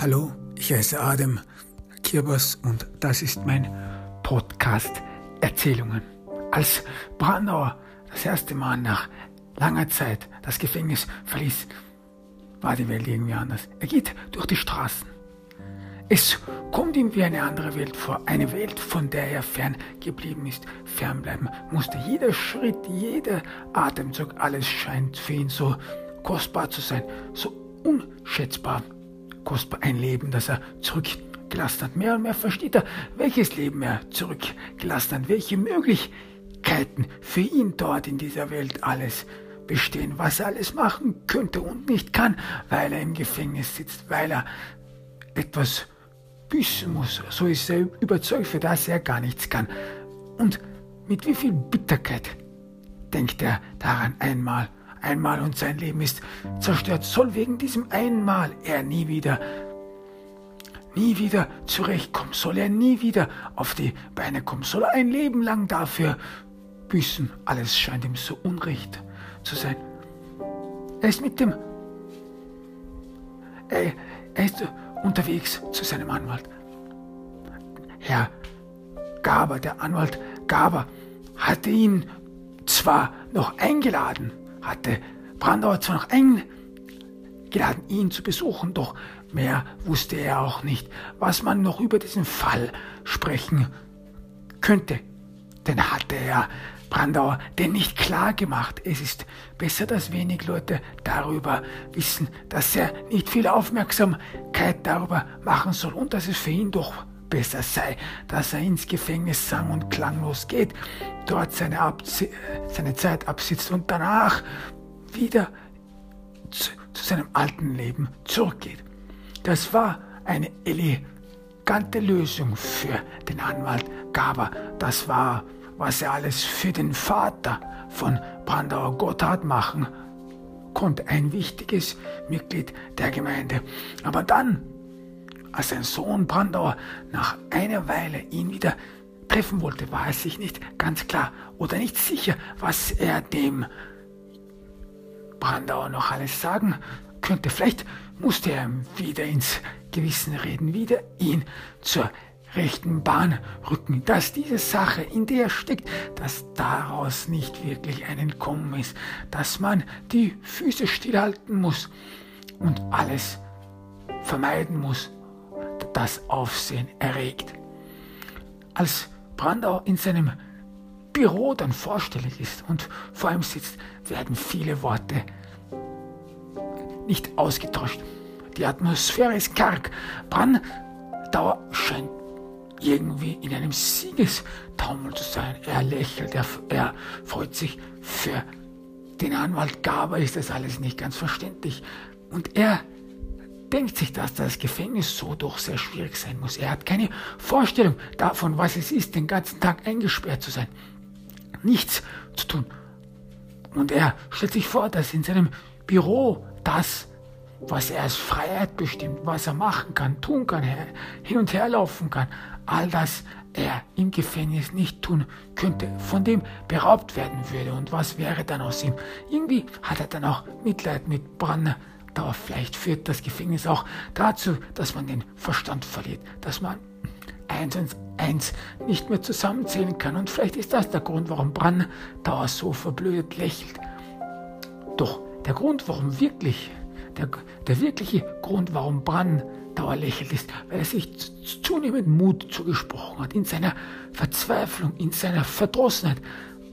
Hallo, ich heiße Adam Kirbers und das ist mein Podcast Erzählungen. Als Brandauer das erste Mal nach langer Zeit das Gefängnis verließ, war die Welt irgendwie anders. Er geht durch die Straßen. Es kommt ihm wie eine andere Welt vor, eine Welt, von der er fern geblieben ist, fernbleiben musste. Jeder Schritt, jeder Atemzug, alles scheint für ihn so kostbar zu sein, so unschätzbar kostbar ein Leben, das er zurückgelassen hat. Mehr und mehr versteht er, welches Leben er zurückgelassen hat, welche Möglichkeiten für ihn dort in dieser Welt alles bestehen, was er alles machen könnte und nicht kann, weil er im Gefängnis sitzt, weil er etwas büßen muss. So ist er überzeugt, für das er gar nichts kann. Und mit wie viel Bitterkeit denkt er daran einmal einmal und sein Leben ist zerstört, soll wegen diesem einmal er nie wieder, nie wieder zurechtkommen, soll er nie wieder auf die Beine kommen, soll er ein Leben lang dafür büßen. Alles scheint ihm so unrecht zu sein. Er ist mit dem, er, er ist unterwegs zu seinem Anwalt. Herr Gaber, der Anwalt Gaber, hatte ihn zwar noch eingeladen, hatte Brandauer zwar noch eingeladen, ihn zu besuchen, doch mehr wusste er auch nicht, was man noch über diesen Fall sprechen könnte. Denn hatte er Brandauer denn nicht klar gemacht. Es ist besser, dass wenig Leute darüber wissen, dass er nicht viel Aufmerksamkeit darüber machen soll und dass es für ihn doch besser sei, dass er ins Gefängnis sang und klanglos geht, dort seine, Abs seine Zeit absitzt und danach wieder zu, zu seinem alten Leben zurückgeht. Das war eine elegante Lösung für den Anwalt Gaber. Das war, was er alles für den Vater von Brandauer Gotthard machen konnte. Ein wichtiges Mitglied der Gemeinde. Aber dann als sein Sohn Brandauer nach einer Weile ihn wieder treffen wollte, war er sich nicht ganz klar oder nicht sicher, was er dem Brandauer noch alles sagen könnte. Vielleicht musste er wieder ins Gewissen reden, wieder ihn zur rechten Bahn rücken, dass diese Sache, in der er steckt, dass daraus nicht wirklich ein Entkommen ist, dass man die Füße stillhalten muss und alles vermeiden muss, das Aufsehen erregt. Als Brandau in seinem Büro dann vorstellig ist und vor ihm sitzt, werden viele Worte nicht ausgetauscht. Die Atmosphäre ist karg. Brandauer scheint irgendwie in einem Siegestaumel zu sein. Er lächelt, er, er freut sich. Für den Anwalt Gaber ist das alles nicht ganz verständlich. Und er denkt sich, dass das Gefängnis so doch sehr schwierig sein muss. Er hat keine Vorstellung davon, was es ist, den ganzen Tag eingesperrt zu sein. Nichts zu tun. Und er stellt sich vor, dass in seinem Büro das, was er als Freiheit bestimmt, was er machen kann, tun kann, hin und her laufen kann, all das er im Gefängnis nicht tun könnte, von dem beraubt werden würde. Und was wäre dann aus ihm? Irgendwie hat er dann auch Mitleid mit Branner Dauer. Vielleicht führt das Gefängnis auch dazu, dass man den Verstand verliert, dass man eins und eins nicht mehr zusammenzählen kann. Und vielleicht ist das der Grund, warum Brandauer so verblödet lächelt. Doch der Grund, warum wirklich, der, der wirkliche Grund, warum Brandauer lächelt, ist, weil er sich zunehmend Mut zugesprochen hat, in seiner Verzweiflung, in seiner Verdrossenheit,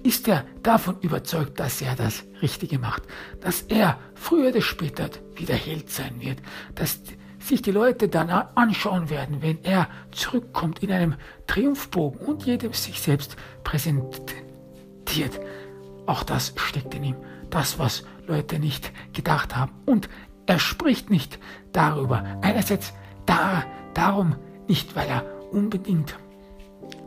ist er davon überzeugt, dass er das Richtige macht, dass er früher oder später wieder Held sein wird, dass sich die Leute dann anschauen werden, wenn er zurückkommt in einem Triumphbogen und jedem sich selbst präsentiert. Auch das steckt in ihm, das, was Leute nicht gedacht haben. Und er spricht nicht darüber. Einerseits da, darum nicht, weil er unbedingt,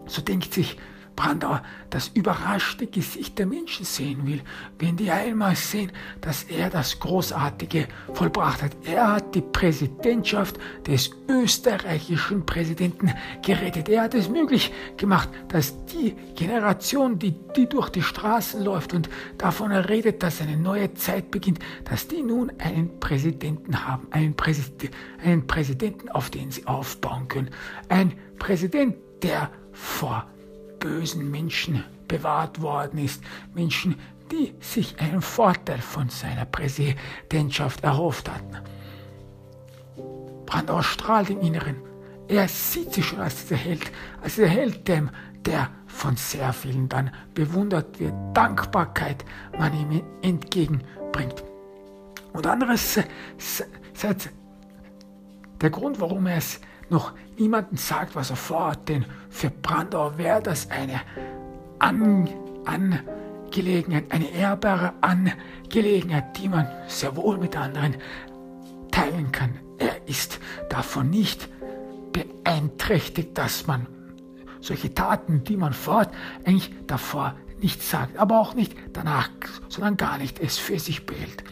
so denkt sich Brandauer das überraschte Gesicht der Menschen sehen will, wenn die einmal sehen, dass er das Großartige vollbracht hat. Er hat die Präsidentschaft des österreichischen Präsidenten gerettet. Er hat es möglich gemacht, dass die Generation, die, die durch die Straßen läuft und davon redet, dass eine neue Zeit beginnt, dass die nun einen Präsidenten haben, einen, Präsid einen Präsidenten, auf den sie aufbauen können. Ein Präsident, der vor bösen Menschen bewahrt worden ist. Menschen, die sich einen Vorteil von seiner Präsidentschaft erhofft hatten. Brandauer strahlt im Inneren. Er sieht sich schon als dieser Held, als dieser Held, dem, der von sehr vielen dann bewundert wird, Dankbarkeit man ihm entgegenbringt. Und anderes, der Grund, warum er es noch niemandem sagt, was er vorhat, denn für Brandau wäre das eine An Angelegenheit, eine ehrbare Angelegenheit, die man sehr wohl mit anderen teilen kann. Er ist davon nicht beeinträchtigt, dass man solche Taten, die man fort, eigentlich davor nicht sagt, aber auch nicht danach, sondern gar nicht es für sich behält.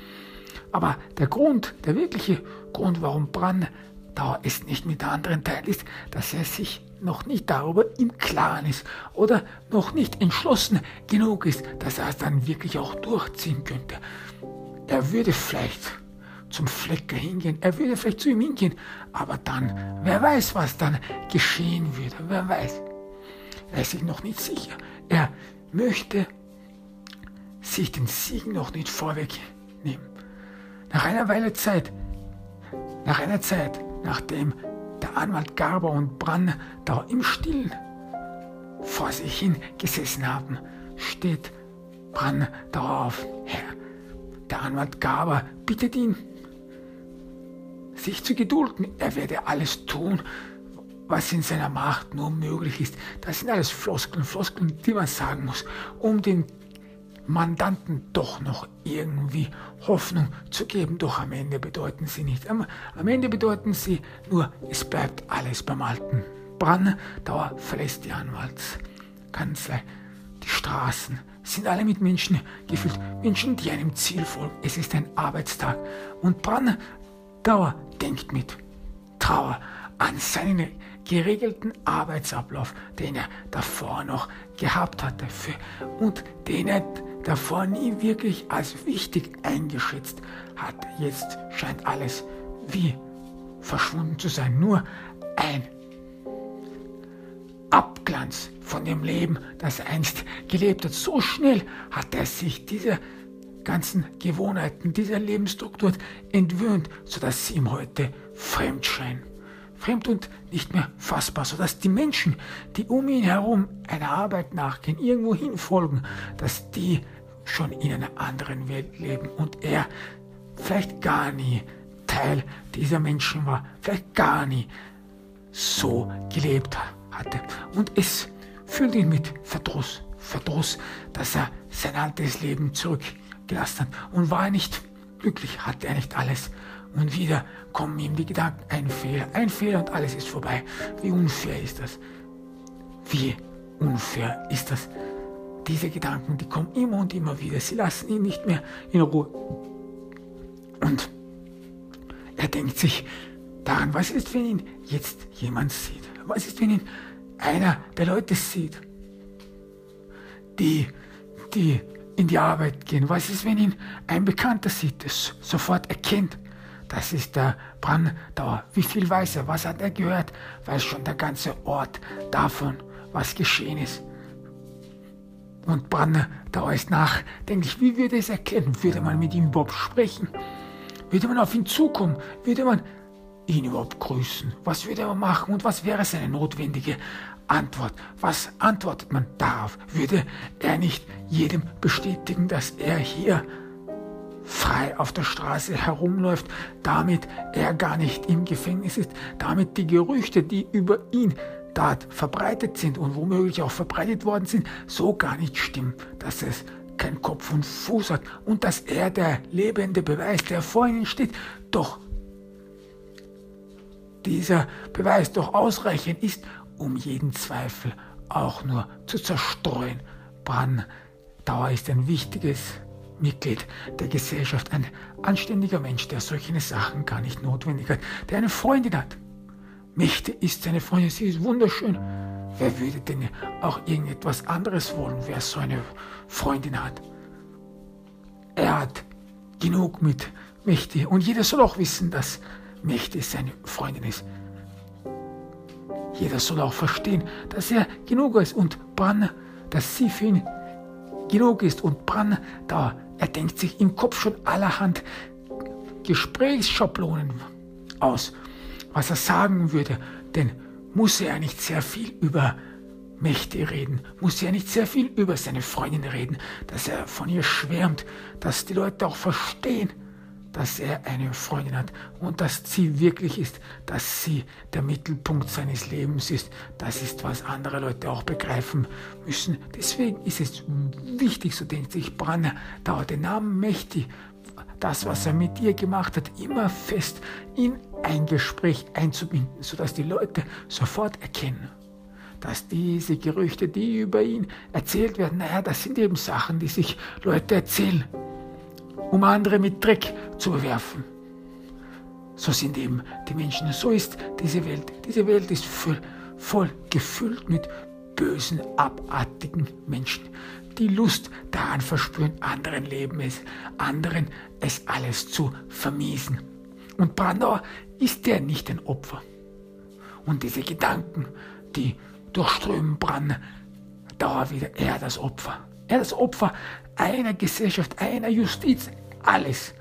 Aber der Grund, der wirkliche Grund, warum Brand Dauer es nicht mit der anderen teilt, ist, dass er sich noch nicht darüber im Klaren ist oder noch nicht entschlossen genug ist, dass er es dann wirklich auch durchziehen könnte. Er würde vielleicht zum Flecker hingehen, er würde vielleicht zu ihm hingehen, aber dann, wer weiß, was dann geschehen würde, wer weiß. Er ist sich noch nicht sicher. Er möchte sich den Sieg noch nicht vorwegnehmen. Nach einer Weile Zeit, nach einer Zeit nachdem der Anwalt Garber und Brandau im Stillen vor sich hin gesessen haben, steht Brandau auf. Herr, der Anwalt Garber bittet ihn, sich zu gedulden. Er werde alles tun, was in seiner Macht nur möglich ist. Das sind alles Floskeln, Floskeln, die man sagen muss, um den Mandanten doch noch irgendwie Hoffnung zu geben, doch am Ende bedeuten sie nicht. Am, am Ende bedeuten sie nur, es bleibt alles beim Alten. Brandauer verlässt die Anwaltskanzlei. Die Straßen sind alle mit Menschen gefüllt, Menschen, die einem Ziel folgen. Es ist ein Arbeitstag und Brandauer denkt mit Trauer an seinen geregelten Arbeitsablauf, den er davor noch gehabt hatte für, und den er davor nie wirklich als wichtig eingeschätzt hat. Jetzt scheint alles wie verschwunden zu sein. Nur ein Abglanz von dem Leben, das er einst gelebt hat. So schnell hat er sich dieser ganzen Gewohnheiten, dieser Lebensstruktur entwöhnt, sodass sie ihm heute fremd scheinen fremd und nicht mehr fassbar, sodass die Menschen, die um ihn herum einer Arbeit nachgehen, irgendwo hinfolgen, dass die schon in einer anderen Welt leben und er vielleicht gar nie Teil dieser Menschen war, vielleicht gar nie so gelebt hatte. Und es füllt ihn mit Verdruss, Verdruss, dass er sein altes Leben zurückgelassen hat. Und war er nicht glücklich, hatte er nicht alles und wieder kommen ihm die Gedanken, ein Fehler, ein Fehler und alles ist vorbei. Wie unfair ist das? Wie unfair ist das? Diese Gedanken, die kommen immer und immer wieder. Sie lassen ihn nicht mehr in Ruhe. Und er denkt sich daran, was ist, wenn ihn jetzt jemand sieht? Was ist, wenn ihn einer der Leute sieht, die, die in die Arbeit gehen? Was ist, wenn ihn ein Bekannter sieht, das sofort erkennt? Das ist der Brandauer. Wie viel weiß er? Was hat er gehört? Weiß schon der ganze Ort davon, was geschehen ist. Und Brandauer ist nachdenklich. Wie würde es erkennen? Würde man mit ihm überhaupt sprechen? Würde man auf ihn zukommen? Würde man ihn überhaupt grüßen? Was würde er machen und was wäre seine notwendige Antwort? Was antwortet man darauf? Würde er nicht jedem bestätigen, dass er hier frei auf der Straße herumläuft, damit er gar nicht im Gefängnis ist, damit die Gerüchte, die über ihn dort verbreitet sind und womöglich auch verbreitet worden sind, so gar nicht stimmen, dass es kein Kopf und Fuß hat und dass er der lebende Beweis, der vor ihnen steht, doch dieser Beweis doch ausreichend ist, um jeden Zweifel auch nur zu zerstreuen. Brandauer ist ein wichtiges Mitglied der Gesellschaft, ein anständiger Mensch, der solche Sachen gar nicht notwendig hat, der eine Freundin hat. Mächte ist seine Freundin, sie ist wunderschön. Wer würde denn auch irgendetwas anderes wollen, wer so eine Freundin hat? Er hat genug mit Mächte und jeder soll auch wissen, dass Mächte seine Freundin ist. Jeder soll auch verstehen, dass er genug ist und Bran, dass sie für ihn genug ist und Bran da er denkt sich im Kopf schon allerhand Gesprächsschablonen aus, was er sagen würde, denn muss er nicht sehr viel über Mächte reden, muss er nicht sehr viel über seine Freundin reden, dass er von ihr schwärmt, dass die Leute auch verstehen, dass er eine Freundin hat und dass sie wirklich ist, dass sie der Mittelpunkt seines Lebens ist. Das ist, was andere Leute auch begreifen müssen. Deswegen ist es wichtig, so denkt sich Branner, da den Namen Mächtig, das, was er mit dir gemacht hat, immer fest in ein Gespräch einzubinden, sodass die Leute sofort erkennen, dass diese Gerüchte, die über ihn erzählt werden, naja, das sind eben Sachen, die sich Leute erzählen um andere mit Dreck zu bewerfen. So sind eben die Menschen. So ist diese Welt. Diese Welt ist voll, voll gefüllt mit bösen, abartigen Menschen, die Lust daran verspüren, anderen Leben es, anderen es alles zu vermiesen. Und Brandauer ist der nicht ein Opfer. Und diese Gedanken, die durchströmen Brandauer wieder, er das Opfer. Er das Opfer einer Gesellschaft, einer Justiz, alles,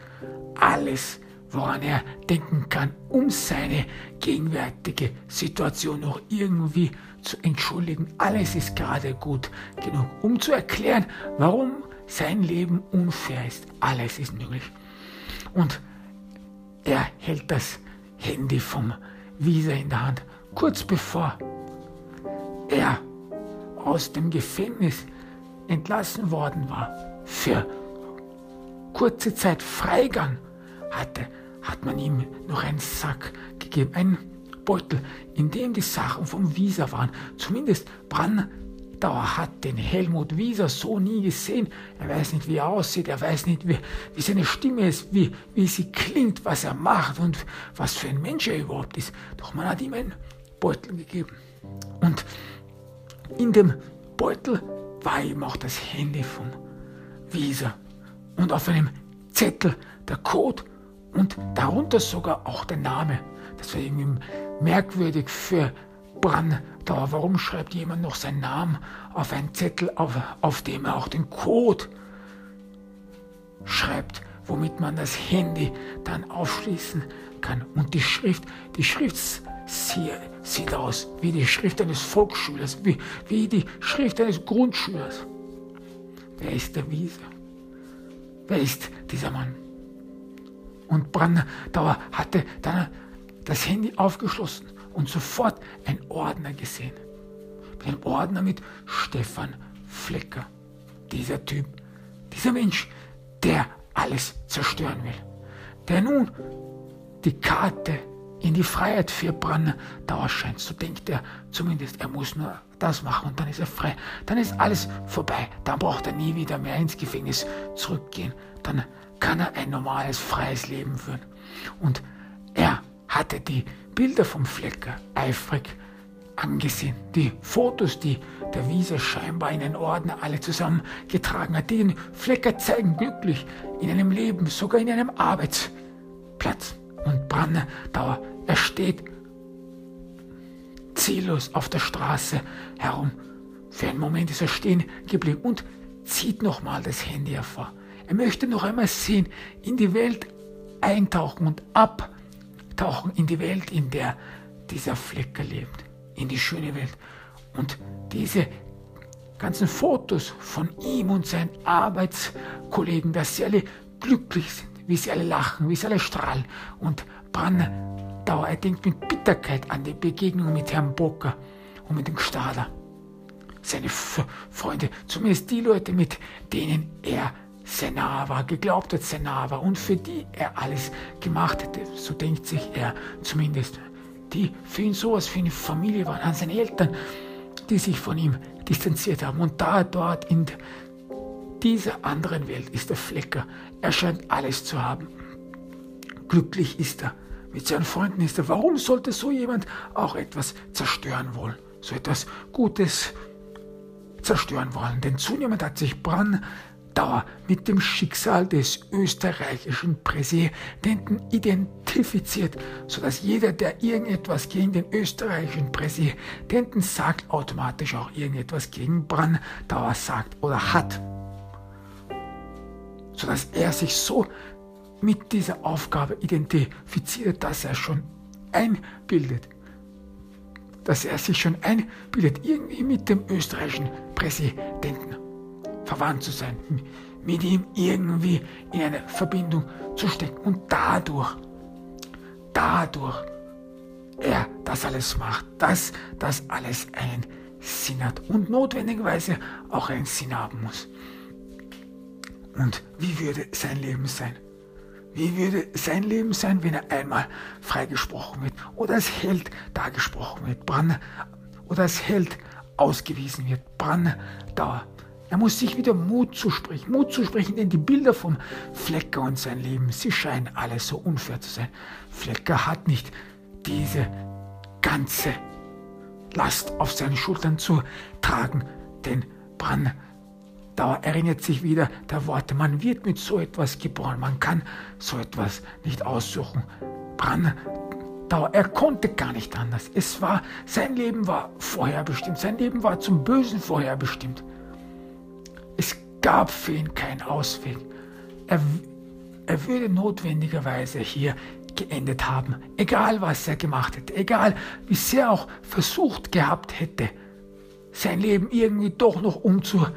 alles, woran er denken kann, um seine gegenwärtige Situation noch irgendwie zu entschuldigen. Alles ist gerade gut genug, um zu erklären, warum sein Leben unfair ist. Alles ist möglich. Und er hält das Handy vom Visa in der Hand, kurz bevor er aus dem Gefängnis entlassen worden war für kurze Zeit Freigang hatte, hat man ihm noch einen Sack gegeben, einen Beutel, in dem die Sachen vom Visa waren. Zumindest Brandauer hat den Helmut Wieser so nie gesehen. Er weiß nicht, wie er aussieht, er weiß nicht, wie, wie seine Stimme ist, wie, wie sie klingt, was er macht und was für ein Mensch er überhaupt ist. Doch man hat ihm einen Beutel gegeben. Und in dem Beutel war eben auch das Handy von Wieser und auf einem Zettel der Code und darunter sogar auch der Name. Das war irgendwie merkwürdig für Brandauer. Warum schreibt jemand noch seinen Namen auf einen Zettel, auf, auf dem er auch den Code schreibt, womit man das Handy dann aufschließen kann. Und die Schrift, die Schrift sieht aus wie die Schrift eines Volksschülers, wie, wie die Schrift eines Grundschülers. Wer ist der Wiese? Wer ist dieser Mann? Und Brandauer hatte dann das Handy aufgeschlossen und sofort einen Ordner gesehen. Ein Ordner mit Stefan Flecker. Dieser Typ, dieser Mensch, der alles zerstören will. Der nun die Karte in die Freiheit für Brandauer scheint. So denkt er zumindest. Er muss nur das machen und dann ist er frei. Dann ist alles vorbei. Dann braucht er nie wieder mehr ins Gefängnis zurückgehen. Dann kann er ein normales, freies Leben führen. Und er hatte die Bilder vom Flecker eifrig angesehen. Die Fotos, die der Wiese scheinbar in den Ordner alle zusammengetragen hat, die den Flecker zeigen glücklich in einem Leben, sogar in einem Arbeitsplatz. Und Brandauer, er steht ziellos auf der Straße herum. Für einen Moment ist er stehen geblieben und zieht nochmal das Handy hervor. Er möchte noch einmal sehen, in die Welt eintauchen und abtauchen in die Welt, in der dieser Flecker lebt, in die schöne Welt. Und diese ganzen Fotos von ihm und seinen Arbeitskollegen, dass sie alle glücklich sind, wie sie alle lachen, wie sie alle strahlen. Und Brandauer, er denkt mit Bitterkeit an die Begegnung mit Herrn Bocker und mit dem Stader. Seine F Freunde, zumindest die Leute, mit denen er sehr nah war, geglaubt hat, sehr nah war und für die er alles gemacht hätte. So denkt sich er zumindest. Die für ihn sowas, für eine Familie waren, an seine Eltern die sich von ihm distanziert haben. Und da, dort in dieser anderen Welt ist der Flecker. Er scheint alles zu haben. Glücklich ist er. Mit seinen Freunden ist er. Warum sollte so jemand auch etwas zerstören wollen? So etwas Gutes zerstören wollen? Denn zunehmend hat sich Brann Dauer mit dem Schicksal des österreichischen Präsidenten identifiziert, sodass jeder, der irgendetwas gegen den österreichischen Präsidenten sagt, automatisch auch irgendetwas gegen Brandauer sagt oder hat. Sodass er sich so mit dieser Aufgabe identifiziert, dass er schon einbildet, dass er sich schon einbildet, irgendwie mit dem österreichischen Präsidenten verwandt zu sein, mit ihm irgendwie in eine Verbindung zu stecken und dadurch, dadurch er das alles macht, dass das alles einen Sinn hat und notwendigerweise auch einen Sinn haben muss. Und wie würde sein Leben sein? Wie würde sein Leben sein, wenn er einmal freigesprochen wird oder als Held dargesprochen wird, Brand, oder als Held ausgewiesen wird, Brandauer er muss sich wieder Mut zusprechen, Mut zusprechen, denn die Bilder vom Flecker und sein Leben, sie scheinen alle so unfair zu sein. Flecker hat nicht diese ganze Last auf seinen Schultern zu tragen, denn Brandauer erinnert sich wieder der Worte, man wird mit so etwas geboren, man kann so etwas nicht aussuchen. Brandauer, er konnte gar nicht anders. Es war, sein Leben war vorherbestimmt, sein Leben war zum Bösen vorherbestimmt. Gab für ihn keinen Ausweg. Er, er würde notwendigerweise hier geendet haben, egal was er gemacht hätte, egal wie sehr er auch versucht gehabt hätte, sein Leben irgendwie doch noch umzukrempeln.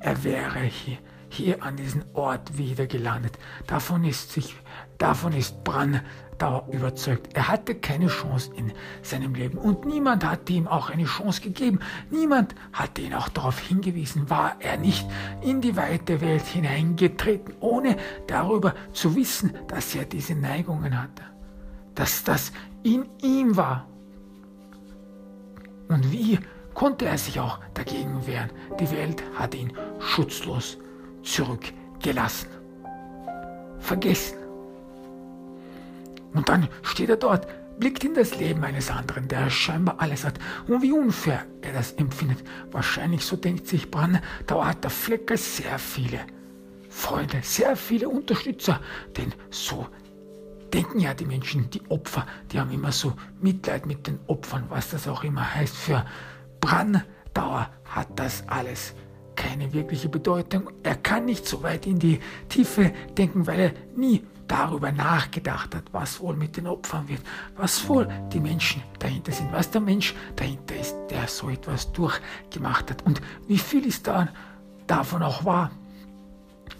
Er wäre hier, hier an diesen Ort wieder gelandet. Davon ist sich, davon ist Brann Dauer überzeugt. Er hatte keine Chance in seinem Leben und niemand hatte ihm auch eine Chance gegeben. Niemand hatte ihn auch darauf hingewiesen, war er nicht in die weite Welt hineingetreten, ohne darüber zu wissen, dass er diese Neigungen hatte, dass das in ihm war. Und wie konnte er sich auch dagegen wehren? Die Welt hat ihn schutzlos zurückgelassen, vergessen. Und dann steht er dort, blickt in das Leben eines anderen, der scheinbar alles hat. Und wie unfair er das empfindet. Wahrscheinlich, so denkt sich Brann, da hat der Flecker sehr viele Freunde, sehr viele Unterstützer. Denn so denken ja die Menschen, die Opfer, die haben immer so Mitleid mit den Opfern, was das auch immer heißt. Für Brandauer hat das alles keine wirkliche Bedeutung. Er kann nicht so weit in die Tiefe denken, weil er nie darüber nachgedacht hat, was wohl mit den Opfern wird, was wohl die Menschen dahinter sind, was der Mensch dahinter ist, der so etwas durchgemacht hat und wie viel ist da davon auch wahr.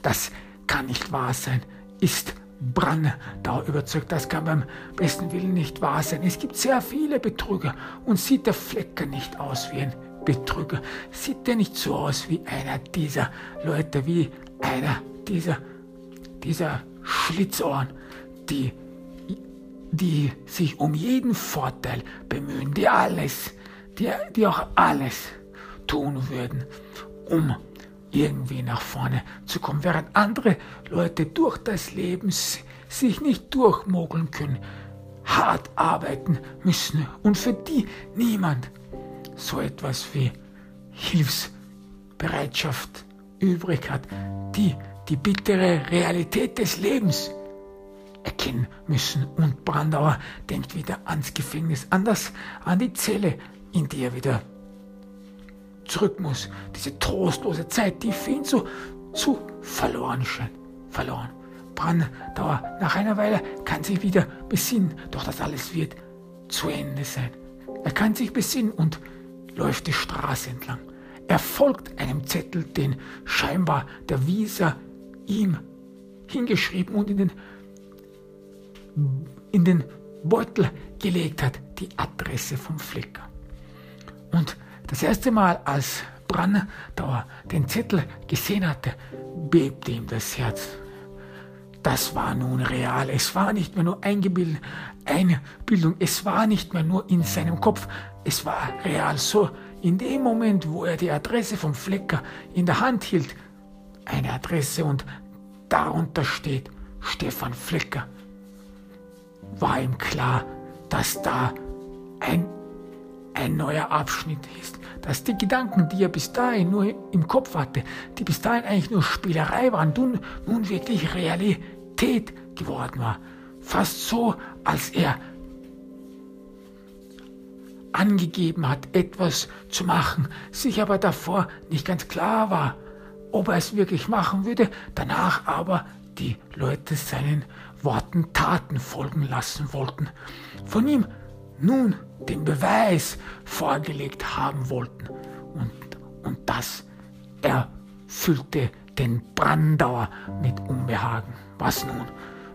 Das kann nicht wahr sein, ist Brandau überzeugt, das kann beim besten Willen nicht wahr sein. Es gibt sehr viele Betrüger und sieht der Flecker nicht aus wie ein Betrüger, sieht er nicht so aus wie einer dieser Leute, wie einer dieser, dieser Schlitzohren, die, die sich um jeden Vorteil bemühen, die alles, die, die auch alles tun würden, um irgendwie nach vorne zu kommen, während andere Leute durch das Leben sich nicht durchmogeln können, hart arbeiten müssen und für die niemand so etwas wie Hilfsbereitschaft übrig hat, die die bittere Realität des Lebens erkennen müssen. Und Brandauer denkt wieder ans Gefängnis, an, an die Zelle, in die er wieder zurück muss. Diese trostlose Zeit, die für ihn so zu verloren scheint. Verloren. Brandauer, nach einer Weile kann sich wieder besinnen, doch das alles wird zu Ende sein. Er kann sich besinnen und läuft die Straße entlang. Er folgt einem Zettel, den scheinbar der Wieser ihm hingeschrieben und in den, in den Beutel gelegt hat, die Adresse vom Flecker. Und das erste Mal, als Brandauer den Zettel gesehen hatte, bebte ihm das Herz. Das war nun real. Es war nicht mehr nur Einbildung. Es war nicht mehr nur in seinem Kopf. Es war real so. In dem Moment, wo er die Adresse vom Flecker in der Hand hielt, eine Adresse und darunter steht Stefan Flecker, war ihm klar, dass da ein, ein neuer Abschnitt ist, dass die Gedanken, die er bis dahin nur im Kopf hatte, die bis dahin eigentlich nur Spielerei waren, nun, nun wirklich Realität geworden war. Fast so, als er angegeben hat, etwas zu machen, sich aber davor nicht ganz klar war, ob er es wirklich machen würde, danach aber die Leute seinen Worten Taten folgen lassen wollten, von ihm nun den Beweis vorgelegt haben wollten. Und, und das erfüllte den Brandauer mit Unbehagen. Was nun?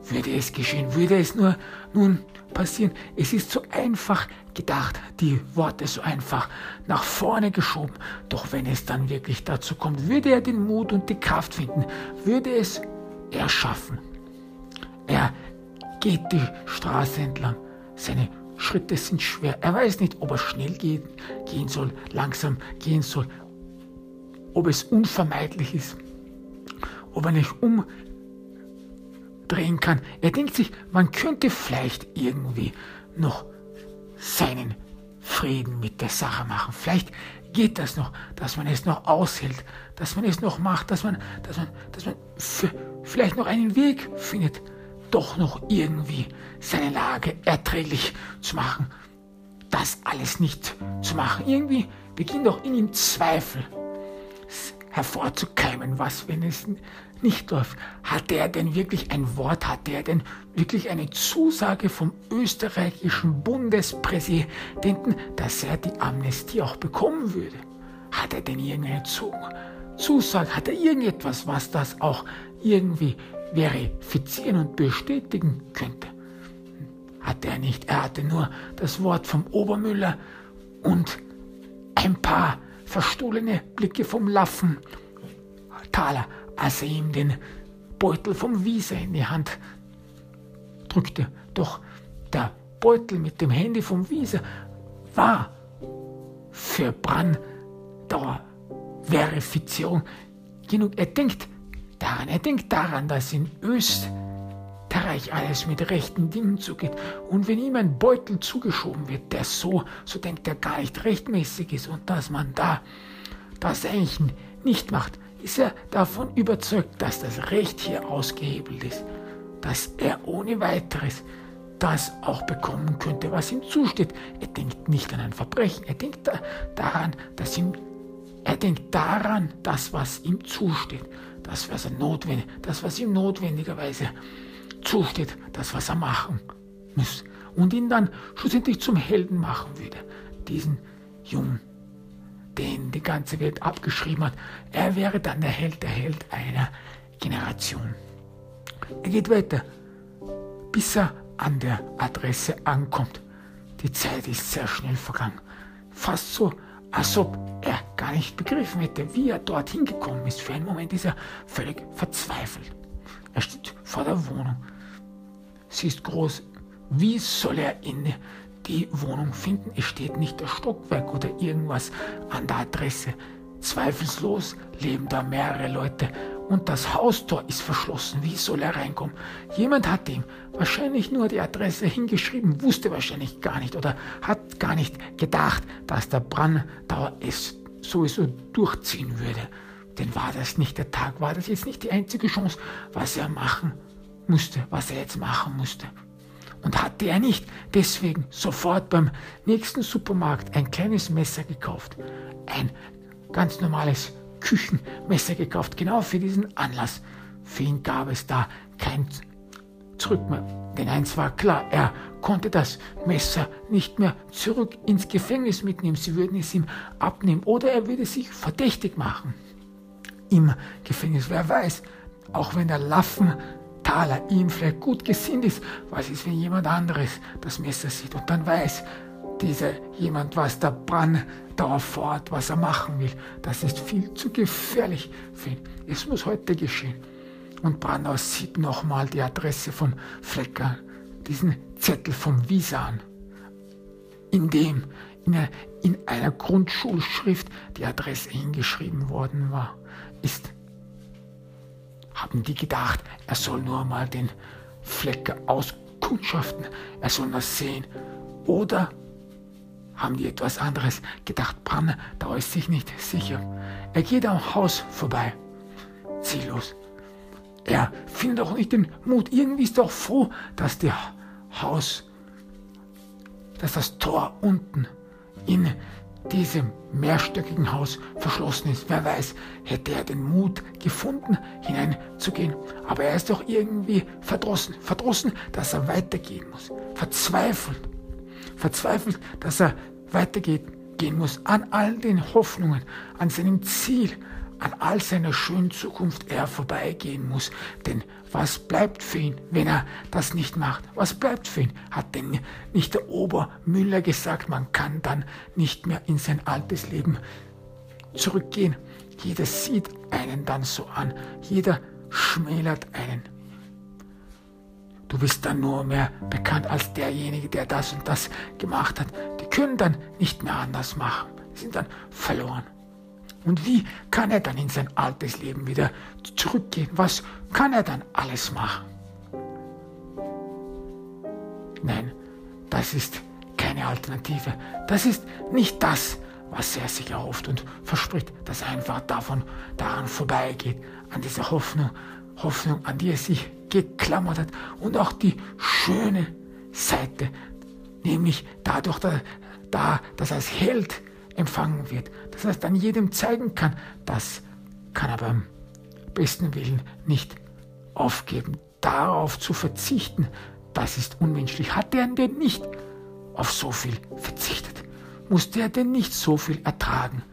Würde es geschehen? Würde es nur nun passieren? Es ist so einfach gedacht, die Worte so einfach nach vorne geschoben. Doch wenn es dann wirklich dazu kommt, würde er den Mut und die Kraft finden, würde es er schaffen. Er geht die Straße entlang. Seine Schritte sind schwer. Er weiß nicht, ob er schnell gehen, gehen soll, langsam gehen soll, ob es unvermeidlich ist, ob er nicht umdrehen kann. Er denkt sich, man könnte vielleicht irgendwie noch seinen Frieden mit der Sache machen. Vielleicht geht das noch, dass man es noch aushält, dass man es noch macht, dass man, dass man, dass man vielleicht noch einen Weg findet, doch noch irgendwie seine Lage erträglich zu machen. Das alles nicht zu machen. Irgendwie beginnt auch in ihm Zweifel hervorzukeimen. Was, wenn es nicht läuft? Hat er denn wirklich ein Wort? Hat er denn wirklich eine Zusage vom österreichischen Bundespräsidenten, dass er die Amnestie auch bekommen würde? Hat er denn irgendeine Zusage? Hat er irgendetwas, was das auch irgendwie verifizieren und bestätigen könnte. Hatte er nicht, er hatte nur das Wort vom Obermüller und ein paar verstohlene Blicke vom Laffen Taler, als er ihm den Beutel vom Wiese in die Hand drückte. Doch der Beutel mit dem Handy vom Wiese war für Brandauer Verifizierung genug. Er denkt, daran. Er denkt daran, dass in Österreich alles mit rechten Dingen zugeht. Und wenn ihm ein Beutel zugeschoben wird, der so, so denkt er gar nicht rechtmäßig ist und dass man da das eigentlich nicht macht, ist er davon überzeugt, dass das Recht hier ausgehebelt ist, dass er ohne weiteres das auch bekommen könnte, was ihm zusteht. Er denkt nicht an ein Verbrechen, er denkt da, daran, dass ihm, er denkt daran, das, was ihm zusteht das, was er notwendig, das, was ihm notwendigerweise zusteht, das, was er machen muss. Und ihn dann schlussendlich zum Helden machen würde. Diesen Jungen, den die ganze Welt abgeschrieben hat. Er wäre dann der Held, der Held einer Generation. Er geht weiter, bis er an der Adresse ankommt. Die Zeit ist sehr schnell vergangen. Fast so, als ob er gar nicht begriffen hätte, wie er dorthin gekommen ist. Für einen Moment ist er völlig verzweifelt. Er steht vor der Wohnung. Sie ist groß. Wie soll er in die Wohnung finden? Es steht nicht das Stockwerk oder irgendwas an der Adresse. Zweifelslos leben da mehrere Leute und das Haustor ist verschlossen. Wie soll er reinkommen? Jemand hat ihm wahrscheinlich nur die Adresse hingeschrieben, wusste wahrscheinlich gar nicht oder hat gar nicht gedacht, dass der Brandauer es sowieso durchziehen würde. Denn war das nicht der Tag, war das jetzt nicht die einzige Chance, was er machen musste, was er jetzt machen musste. Und hatte er nicht deswegen sofort beim nächsten Supermarkt ein kleines Messer gekauft, ein ganz normales Küchenmesser gekauft, genau für diesen Anlass. Für ihn gab es da kein Zurück mehr. Denn eins war klar, er konnte das Messer nicht mehr zurück ins Gefängnis mitnehmen. Sie würden es ihm abnehmen oder er würde sich verdächtig machen. Im Gefängnis, wer weiß, auch wenn der Laffenthaler ihm vielleicht gut gesinnt ist, was ist, wenn jemand anderes das Messer sieht und dann weiß, dieser jemand, was der Brandauer fort, was er machen will. Das ist viel zu gefährlich für ihn. Es muss heute geschehen. Und Brandau sieht nochmal die Adresse vom Flecker, diesen Zettel vom Visa an, in dem in einer, in einer Grundschulschrift die Adresse hingeschrieben worden war, ist. Haben die gedacht, er soll nur mal den Flecker auskundschaften, er soll das sehen. Oder haben die etwas anderes gedacht, Branne, da ist sich nicht sicher. Er geht am Haus vorbei, ziellos. Er findet auch nicht den Mut. Irgendwie ist er auch froh, dass der Haus, dass das Tor unten in diesem mehrstöckigen Haus verschlossen ist. Wer weiß, hätte er den Mut gefunden, hineinzugehen. Aber er ist doch irgendwie verdrossen. Verdrossen, dass er weitergehen muss. Verzweifelt. Verzweifelt, dass er weitergehen muss. An all den Hoffnungen, an seinem Ziel, an all seiner schönen Zukunft er vorbeigehen muss. Denn was bleibt für ihn, wenn er das nicht macht? Was bleibt für ihn? Hat denn nicht der Obermüller gesagt, man kann dann nicht mehr in sein altes Leben zurückgehen? Jeder sieht einen dann so an, jeder schmälert einen. Du bist dann nur mehr bekannt als derjenige, der das und das gemacht hat. Die können dann nicht mehr anders machen, sind dann verloren. Und wie kann er dann in sein altes Leben wieder zurückgehen? Was kann er dann alles machen? Nein, das ist keine Alternative. Das ist nicht das, was er sich erhofft und verspricht, dass er einfach davon daran vorbeigeht, an dieser Hoffnung, Hoffnung, an die er sich geklammert hat und auch die schöne Seite, nämlich dadurch, da, da dass er als Held empfangen wird. Das heißt, an jedem zeigen kann, das kann er beim besten Willen nicht aufgeben. Darauf zu verzichten, das ist unmenschlich. Hat er denn nicht auf so viel verzichtet? Musste er denn nicht so viel ertragen?